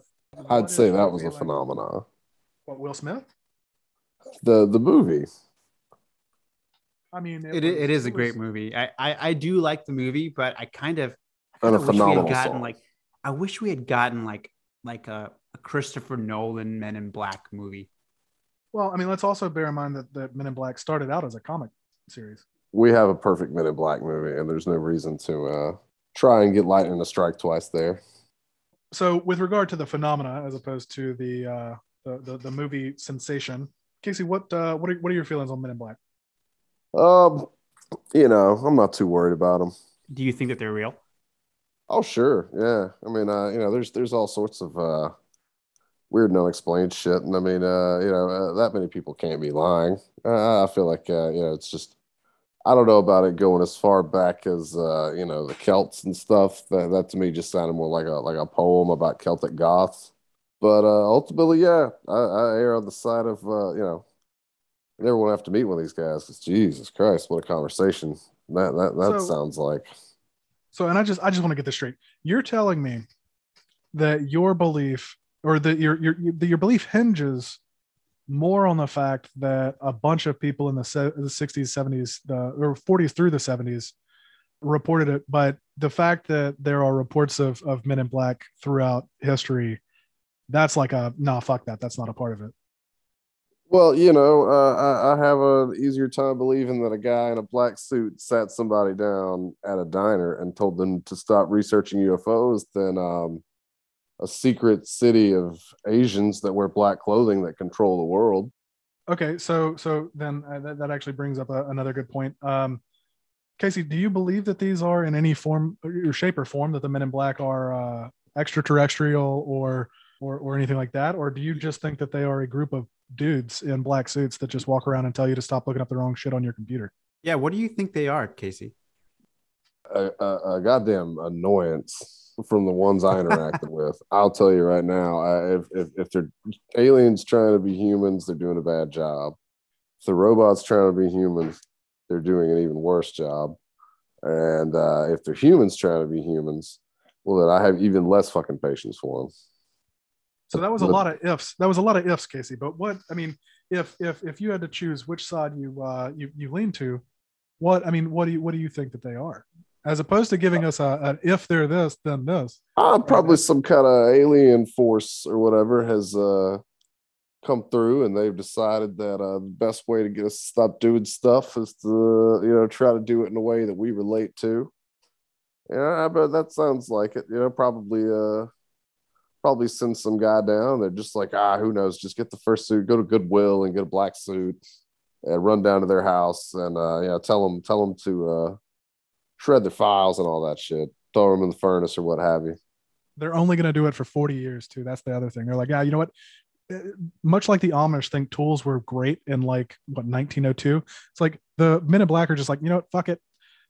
I'd say that was a like- phenomenon. What Will Smith? The the movie. I mean, it, i- was- it is a was- great movie I, I i do like the movie but i kind of I And a kinda wish we had gotten song. like i wish we had gotten like like a, a christopher nolan men in black movie Well, I mean, let's also bear in mind that, that Men in Black started out as a comic series. We have a perfect Men in Black movie, and there's no reason to uh, try and get lightning to strike twice there. So, with regard to the phenomena, as opposed to the uh, the, the the movie sensation, Casey, what uh, what are what are your feelings on Men in Black? Um, you know, I'm not too worried about them. do you think that they're real Oh, sure, yeah. I mean, uh, you know, there's there's all sorts of uh, weird and unexplained shit, and I mean, uh, you know, uh, that many people can't be lying. Uh, I feel like, uh, you know, it's just I don't know about it going as far back as uh, you know the Celts and stuff. That that to me just sounded more like a like a poem about Celtic goths. But uh, ultimately, yeah, I, I err on the side of uh, you know, I never want to have to meet one of these guys. 'cause Jesus Christ, what a conversation that that that So- sounds like. So, and I just I just want to get this straight. You're telling me that your belief or that your your your belief hinges more on the fact that a bunch of people in the, the 60s, 70s, the or 40s through the 70s reported it, but the fact that there are reports of of Men in Black throughout history, that's like a nah, fuck that. That's not a part of it. Well, you know, uh, I, I have an easier time believing that a guy in a black suit sat somebody down at a diner and told them to stop researching UFOs than um, a secret city of Asians that wear black clothing that control the world. Okay, so so then uh, that, that actually brings up a, another good point. Um, Casey, do you believe that these are in any form or shape or form that the Men in Black are uh, extraterrestrial or or or anything like that, or do you just think that they are a group of dudes in black suits that just walk around and tell you to stop looking up the wrong shit on your computer? yeah what do you think they are casey A, a, a goddamn annoyance from the ones I interacted with. I'll tell you right now, I, if, if if they're aliens trying to be humans, they're doing a bad job. If the robots trying to be humans, they're doing an even worse job. And uh, if they're humans trying to be humans, well, then I have even less fucking patience for them. So that was a lot of ifs. That was a lot of ifs, Casey. But what I mean, if if if you had to choose which side you uh you you lean to, what I mean, what do you what do you think that they are? As opposed to giving us a, an if they're this, then this. Uh, probably some kind of alien force or whatever has uh, come through, and they've decided that uh, the best way to get us to stop doing stuff is to you know try to do it in a way that we relate to. Yeah, but that sounds like it. You know, probably uh, probably send some guy down. They're just like, ah, who knows? Just get the first suit, go to Goodwill and get a black suit, and run down to their house and uh, yeah, tell them tell them to uh, shred their files and all that shit. Throw them in the furnace or what have you. They're only going to do it for 40 years too. That's the other thing. They're like, yeah, you know what? Uh, Much like the Amish think tools were great in like what 1902. It's like the Men in Black are just like, you know what? Fuck it.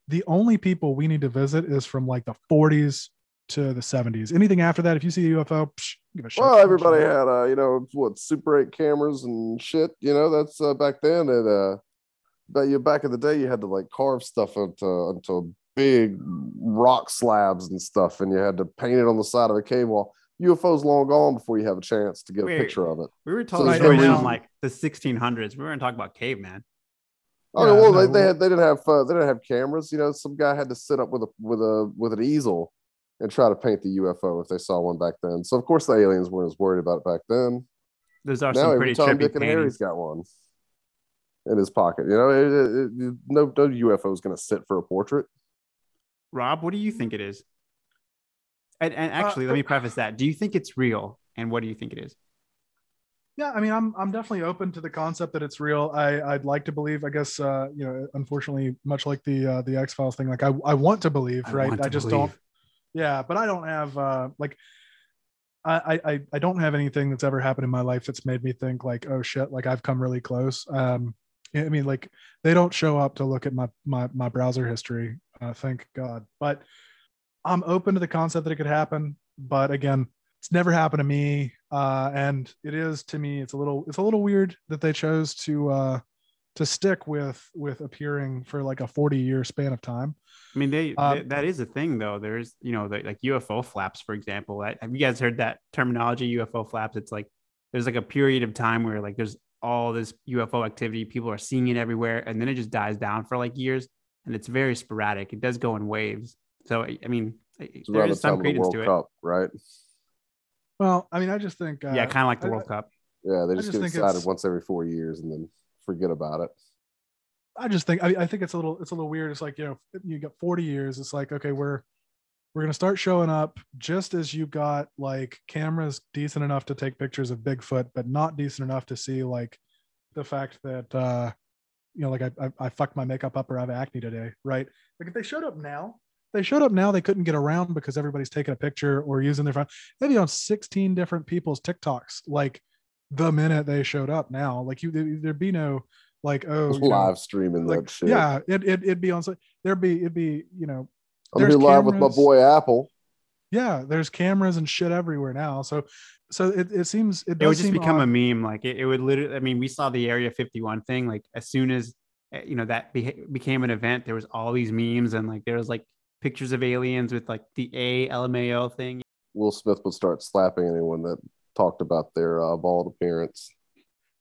The only people we need to visit is from like the 40s to the 70s. Anything after that, if you see a UFO, psh, give a shit. Well, everybody had uh, you know, what Super 8 cameras and shit. You know, that's uh, back then. And uh, but you back in the day, you had to like carve stuff into into big rock slabs and stuff, and you had to paint it on the side of a cave wall. UFO's long gone before you have a chance to get Wait. a picture of it. We were talking there's about no like the 1600s. We weren't talking about caveman. Oh Yeah, well, no, they, they had they didn't have uh, they didn't have cameras. You know, some guy had to sit up with a with a with an easel and try to paint the UFO if they saw one back then. So of course the aliens weren't as worried about it back then. There's are now some every pretty Tom, trippy Dick, and Harry's paintings. got one in his pocket. You know, it, it, it- no no UFO is going to sit for a portrait. Rob, what do you think it is? And, and actually, Uh, let me preface that. Do you think it's real? And what do you think it is? yeah i mean i'm i'm definitely open to the concept that it's real i i'd like to believe i guess uh you know unfortunately much like the uh the x-files thing like i i want to believe right want i just believe. don't yeah but i don't have uh like I, I I don't have anything that's ever happened in my life that's made me think like oh shit like I've come really close. Um, I mean like they don't show up to look at my my my browser history. Uh, thank God. But I'm open to the concept that it could happen. But again, it's never happened to me. Uh, and it is to me, it's a little it's a little weird that they chose to uh to stick with with appearing for like a 40 year span of time. I mean, they, Um, they- that is a thing though. There's, you know, the, like UFO flaps, for example. I- Have you guys heard that terminology, UFO flaps? It's like there's like a period of time where like there's all this UFO activity, people are seeing it everywhere, and then it just dies down for like years, and it's very sporadic. It does go in waves. So I I mean, It's there around the is some time the credence World to it. Cup, right? Well, I mean, I just think uh, yeah, kind of like the I- World Cup. Yeah, they just, just get think excited once every four years and then forget about it. I just think I, I think it's a little it's a little weird. It's like you know you got 40 years. It's like okay we're we're gonna start showing up just as you got like cameras decent enough to take pictures of Bigfoot, but not decent enough to see like the fact that uh you know like I I, I fucked my makeup up or I have acne today, right? Like if they showed up now, they showed up now they couldn't get around because everybody's taking a picture or using their phone. Maybe on 16 different people's TikToks like the minute they showed up now. Like you there- there'd be no like oh you know, Live streaming like that shit. yeah it, it, it'd be on so there'd be it'd be you know I'm there's here live with my boy Apol. yeah there's cameras and shit everywhere now so so it, it seems it, it would just seem become a meme. Like it, it would literally. I mean, we saw the Area 51 thing. Like as soon as uh, you know that beha- became an event, there was all these memes and like there was like pictures of aliens with like the A LMAO thing. Will Smith would start slapping anyone that talked about their uh, bald appearance.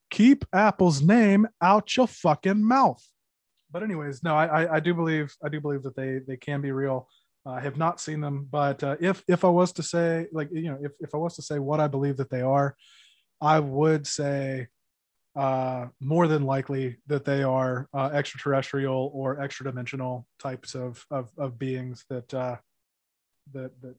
keep Apol's name out your fucking mouth but anyways no I, I i do believe i do believe that they they can be real i have not seen them but uh, if if i was to say like you know if, if i was to say what i believe that they are i would say uh more than likely that they are uh, extraterrestrial or extra dimensional types of of, of beings that uh that that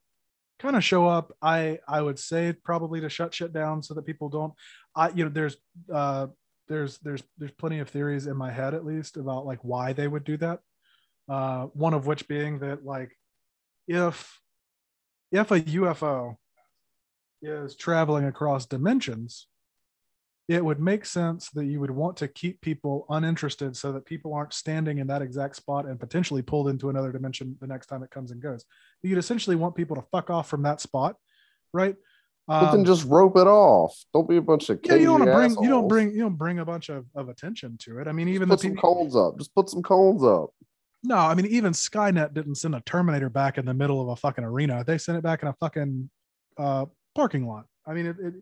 kind of show up. I i would say probably to shut shit down so that people don't i you know there's uh there's there's there's plenty of theories in my head at least about like why they would do that. Uh one of which being that like if if a ufo is traveling across dimensions it would make sense that you would want to keep people uninterested so that people aren't standing in that exact spot and potentially pulled into another dimension the next time it comes and goes you'd essentially want people to fuck off from that spot right But then Um, just rope it off. Don't be a bunch of yeah, you don't bring you don't bring you don't bring a bunch of, of attention to it. I mean, even put the some people, cones up. Just put some cones up. No, I mean, even Skynet didn't send a Terminator back in the middle of a fucking arena. They sent it back in a fucking uh, parking lot. I mean, it, it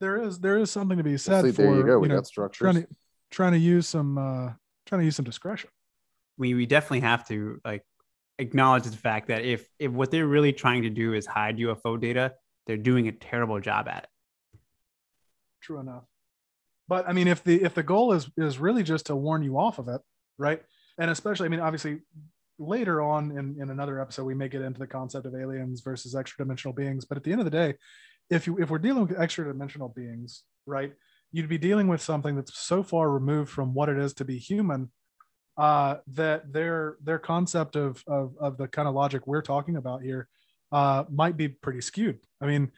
there is there is something to be said See, for there you go. We know, got structures. trying to trying to use some uh trying to use some discretion. we we definitely have to like acknowledge the fact that if if what they're really trying to do is hide UFO data, they're doing a terrible job at it. True enough. But I mean, if the if the goal is is really just to warn you off of it, right? And especially, I mean, obviously, later on in in another episode, we may get into the concept of aliens versus extra dimensional beings. But at the end of the day, if you if we're dealing with extra dimensional beings, right? You'd be dealing with something that's so far removed from what it is to be human uh, that their their concept of, of of the kind of logic we're talking about here uh, might be pretty skewed. I mean,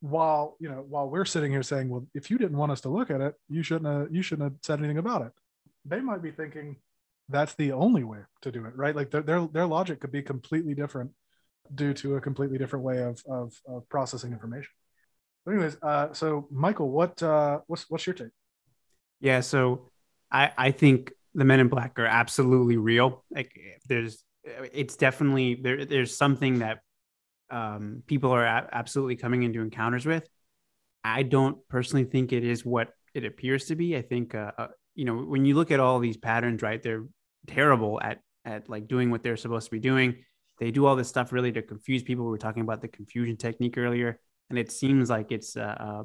while you know while we're sitting here saying, well, if you didn't want us to look at it, you shouldn't have, you shouldn't have said anything about it. They might be thinking that's the only way to do it, right? Like their their, their logic could be completely different due to a completely different way of of, of processing information. But anyways, uh, so Michael, what uh, what's what's your take? Yeah, so I I think the Men in Black are absolutely real. Like there's it's definitely there there's something that um, people are absolutely coming into encounters with. I don't personally think it is what it appears to be. I think uh, uh, you know when you look at all these patterns, right? They're terrible at at like doing what they're supposed to be doing. They do all this stuff really to confuse people. We were talking about the confusion technique earlier, and it seems like it's uh, uh,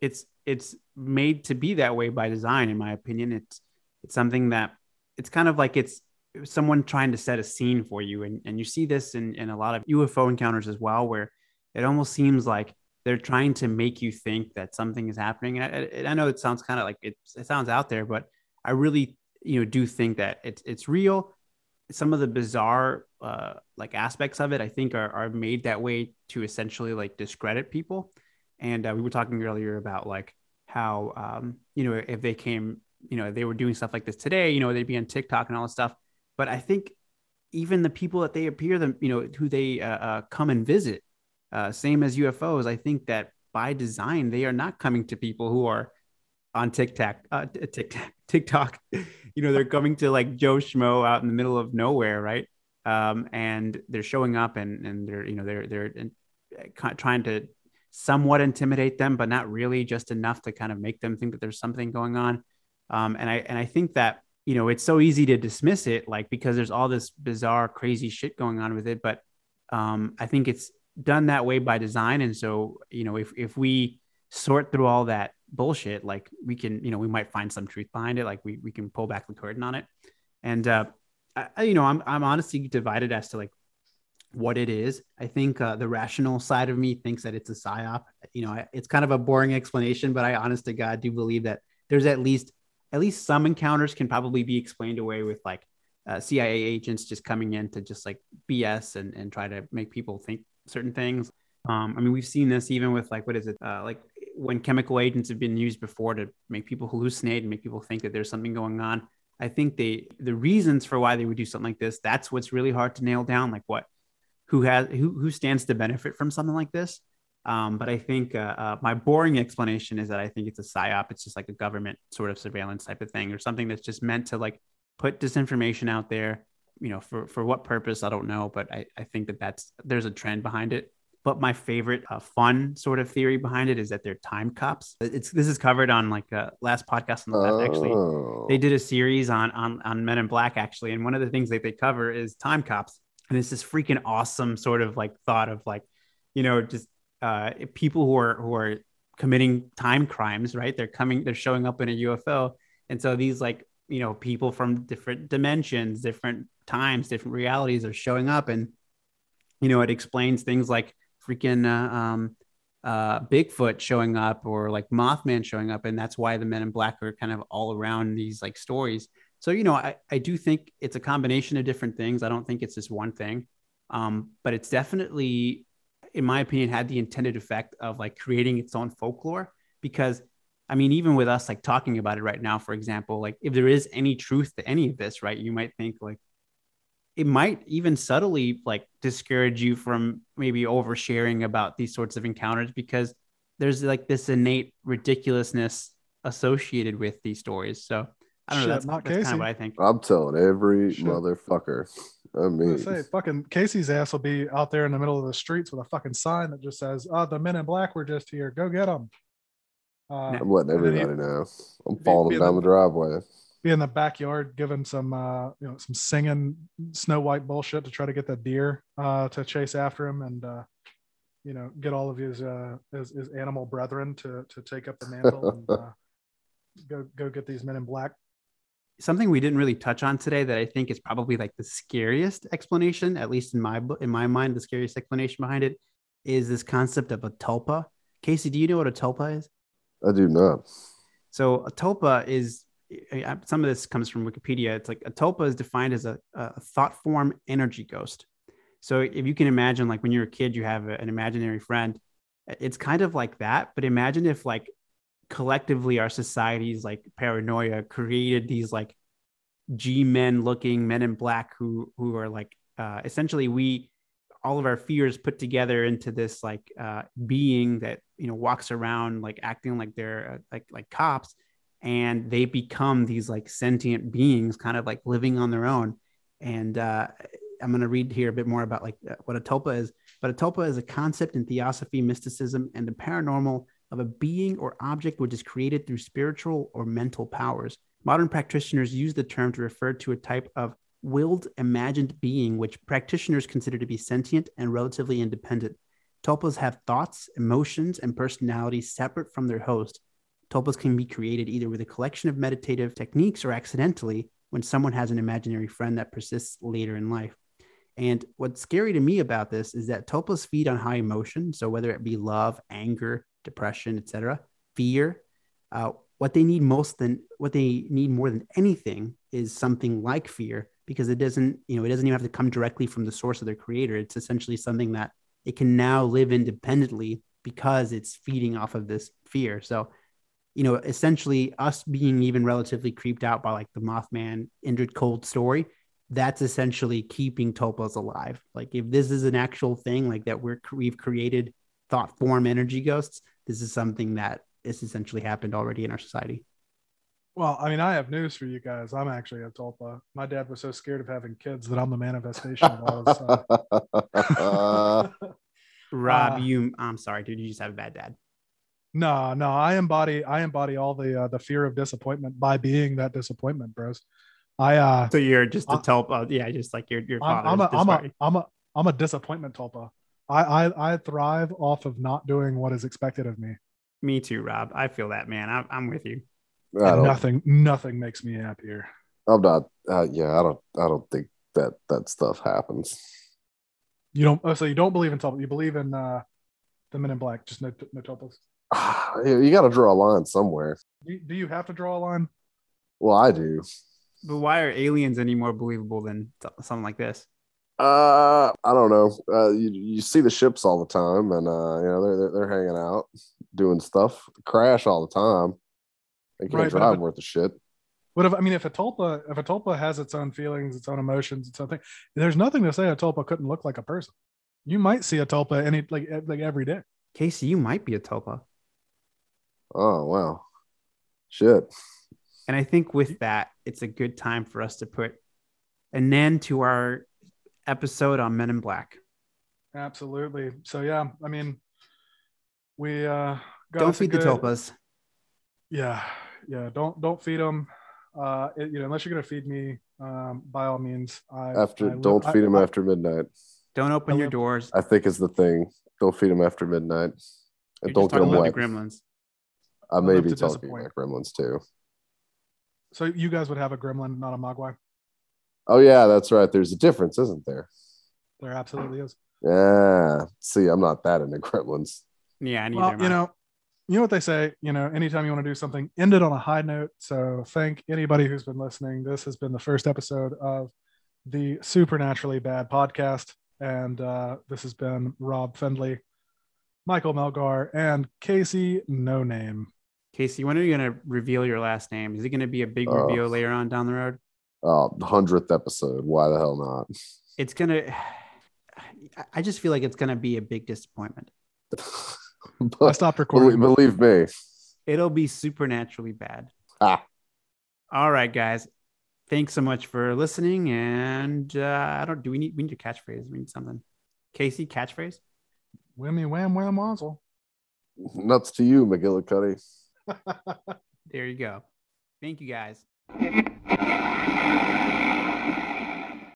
it's it's made to be that way by design, in my opinion. It's it's something that it's kind of like it's someone trying to set a scene for you, and and you see this in in a lot of UFO encounters as well, where it almost seems like they're trying to make you think that something is happening. And I, I know it sounds kind of like it, it sounds out there, but I really, you know, do think that it's it's real. Some of the bizarre uh, like aspects of it, I think, are are made that way to essentially like discredit people. And uh, we were talking earlier about like how um, you know if they came, you know, they were doing stuff like this today, you know, they'd be on TikTok and all this stuff. But I think even the people that they appear them, you know, who they uh, uh, come and visit, uh, same as UFOs, I think that by design they are not coming to people who are on TikTok, uh, TikTok, TikTok. You know, they're coming to like Joe Schmo out in the middle of nowhere, right? Um, and they're showing up and and they're you know they're they're uh, trying to somewhat intimidate them, but not really, just enough to kind of make them think that there's something going on. Um, and I and I think that you know it's so easy to dismiss it, like because there's all this bizarre, crazy shit going on with it. But um, I think it's done that way by design, and so you know if if we sort through all that bullshit, like we can you know we might find some truth behind it, like we we can pull back the curtain on it. And uh, I, you know I'm I'm honestly divided as to like what it is. I think uh, the rational side of me thinks that it's a psyop. You know, it's kind of a boring explanation, but I honest to God do believe that there's at least at least some encounters can probably be explained away with like uh, CIA agents just coming in to just like BS and, and try to make people think certain things. Um, I mean, we've seen this even with like what is it uh, like when chemical agents have been used before to make people hallucinate and make people think that there's something going on. I think they the reasons for why they would do something like this. That's what's really hard to nail down. Like what who has who who stands to benefit from something like this. Um, but I think uh, uh, my boring explanation is that I think it's a psyop. It's just like a government sort of surveillance type of thing, or something that's just meant to like put disinformation out there. You know, for for what purpose I don't know, but I I think that that's there's a trend behind it. But my favorite uh, fun sort of theory behind it is that they're time cops. It's this is covered on like uh, last podcast on the left. Actually, Oh. they did a series on on on Men in Black actually, and one of the things that they cover is time cops, and it's this freaking awesome sort of like thought of like, you know, just uh, people who are who are committing time crimes, right? They're coming, they're showing up in a UFO, and so these like you know people from different dimensions, different times, different realities are showing up, and you know it explains things like freaking uh, um, uh, Bigfoot showing up or like Mothman showing up, and that's why the Men in Black are kind of all around these like stories. So you know, I I do think it's a combination of different things. I don't think it's just one thing, um, but it's definitely, in my opinion, had the intended effect of like creating its own folklore. Because I mean, even with us like talking about it right now, for example, like if there is any truth to any of this, right, you might think like it might even subtly like discourage you from maybe oversharing about these sorts of encounters because there's like this innate ridiculousness associated with these stories. So I don't Shit, know. That's, not that's kind Casey. of what I think. I'm telling every Shit. motherfucker. I I mean, gonna say, fucking Casey's ass will be out there in the middle of the streets with a fucking sign that just says, "Oh, the men in black were just here. Go get them." Uh, I'm letting And then he- everybody know. I'm be- following be them in down the- the driveway. Be in the backyard giving some uh you know some singing snow white bullshit to try to get that deer uh to chase after him and uh you know get all of his uh his, his animal brethren to to take up the mantle and uh, go go get these men in black something we didn't really touch on today that I think is probably like the scariest explanation, at least in my bo- in my mind, the scariest explanation behind it is this concept of a tulpa. Casey, do you know what a tulpa is? I do not. So a tulpa is I- I- some of this comes from Wikipedia. It's like a tulpa is defined as a, a thought form energy ghost. So if you can imagine, like when you're a kid, you have a- an imaginary friend. It's kind of like that, but imagine if like collectively our society's like paranoia created these like G men looking men in black who who are like uh, essentially we all of our fears put together into this like uh, being that you know walks around like acting like they're uh, like like cops and they become these like sentient beings kind of like living on their own. And uh, i'm going to read here a bit more about like uh, what a tulpa is. But a tulpa is a concept in theosophy mysticism and the paranormal of a being or object which is created through spiritual or mental powers. Modern practitioners use the term to refer to a type of willed imagined being which practitioners consider to be sentient and relatively independent. Tulpas have thoughts emotions and personalities separate from their host tulpas can be created either with a collection of meditative techniques or accidentally when someone has an imaginary friend that persists later in life. And what's scary to me about this is that tulpas feed on high emotion. So whether it be love anger depression etc fear uh, what they need most than what they need more than anything is something like fear because it doesn't you know it doesn't even have to come directly from the source of their creator. It's essentially something that it can now live independently because it's feeding off of this fear. So you know essentially us being even relatively creeped out by like the mothman indrid cold story that's essentially keeping tulpas alive. Like if this is an actual thing like that we're we've created thought form energy ghosts this is something that has essentially happened already in our society. Well i mean i have news for you guys. I'm actually a tulpa my dad was so scared of having kids that i'm the manifestation of all his uh, rob Uh, you i'm sorry dude you just have a bad dad No, no, I embody I embody all the uh, the fear of disappointment by being that disappointment, bros. I uh so you're just a I- tulpa yeah just like your your I'm, father I'm a I'm a I'm a I'm a disappointment tulpa. I, I I thrive off of not doing what is expected of me. me too rob i feel that man i'm, I'm with you I And don't, nothing nothing makes me happier. I'm not. Uh, yeah, I don't. I don't think that that stuff happens. You don't oh, so you don't believe in tulpa. You believe in uh the men in black, just no no tulpas. You you got to draw a line somewhere. Do, you- have to draw a line? Well, I do. but why are aliens any more believable than something like this Uh, I don't know. Uh, you you see the ships all the time, and uh, you know they're they're, they're hanging out, doing stuff. Crash all the time. They can't Right, drive it- worth of shit. What if I mean if a tulpa if a tulpa has its own feelings, its own emotions, its own thing, there's nothing to say a tulpa couldn't look like a person. You might see a tulpa any like like every day. casey you might be a tulpa Oh wow, shit. And I think with that, it's a good time for us to put an end to our episode on Men in Black. Absolutely. So yeah, I mean, we uh got Don't us a feed the good- tulpas. Yeah, yeah. Don't don't feed them. Uh, it- you know, unless you're gonna feed me, um, by all means. I After I don't I- feed them after midnight. Don't open your love- doors. I think is the thing. Don't feed them after midnight, and You're don't just get talking them about wet. the gremlins. I may be talking about gremlins too. So you guys would have a gremlin, not a mogwai. Oh yeah, that's right. There's a difference, isn't there? There absolutely is. Yeah. See, I'm not that into gremlins. Yeah, neither Well, am you know, you know what they say. You know, anytime you want to do something, end it on a high note. So thank anybody who's been listening. This has been the first episode of the Supernaturally Bad podcast, and uh, this has been Rob Fendley, Michael Melgar, and Casey No Name. Casey, when are you going to reveal your last name? Is it going to be a big Oh. reveal later on down the road? Oh, hundredth episode. Why the hell not? It's going to, I just feel like it's going to be a big disappointment. I but stopped recording. believe me. It'll be supernaturally bad. Ah. All right, guys. Thanks so much for listening. And uh, I don't, do we need, we need a catchphrase? We need something. Casey, catchphrase? Whammy wham wham wazzle. Nuts to you, McGillicuddy. There you go. Thank you guys.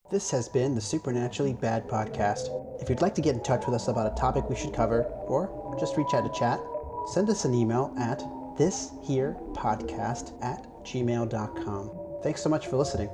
This has been the Supernaturally Bad Podcast. If you'd like to get in touch with us about a topic we should cover, or just reach out to chat, send us an email at thisherepodcast at gmail.com. Thanks so much for listening.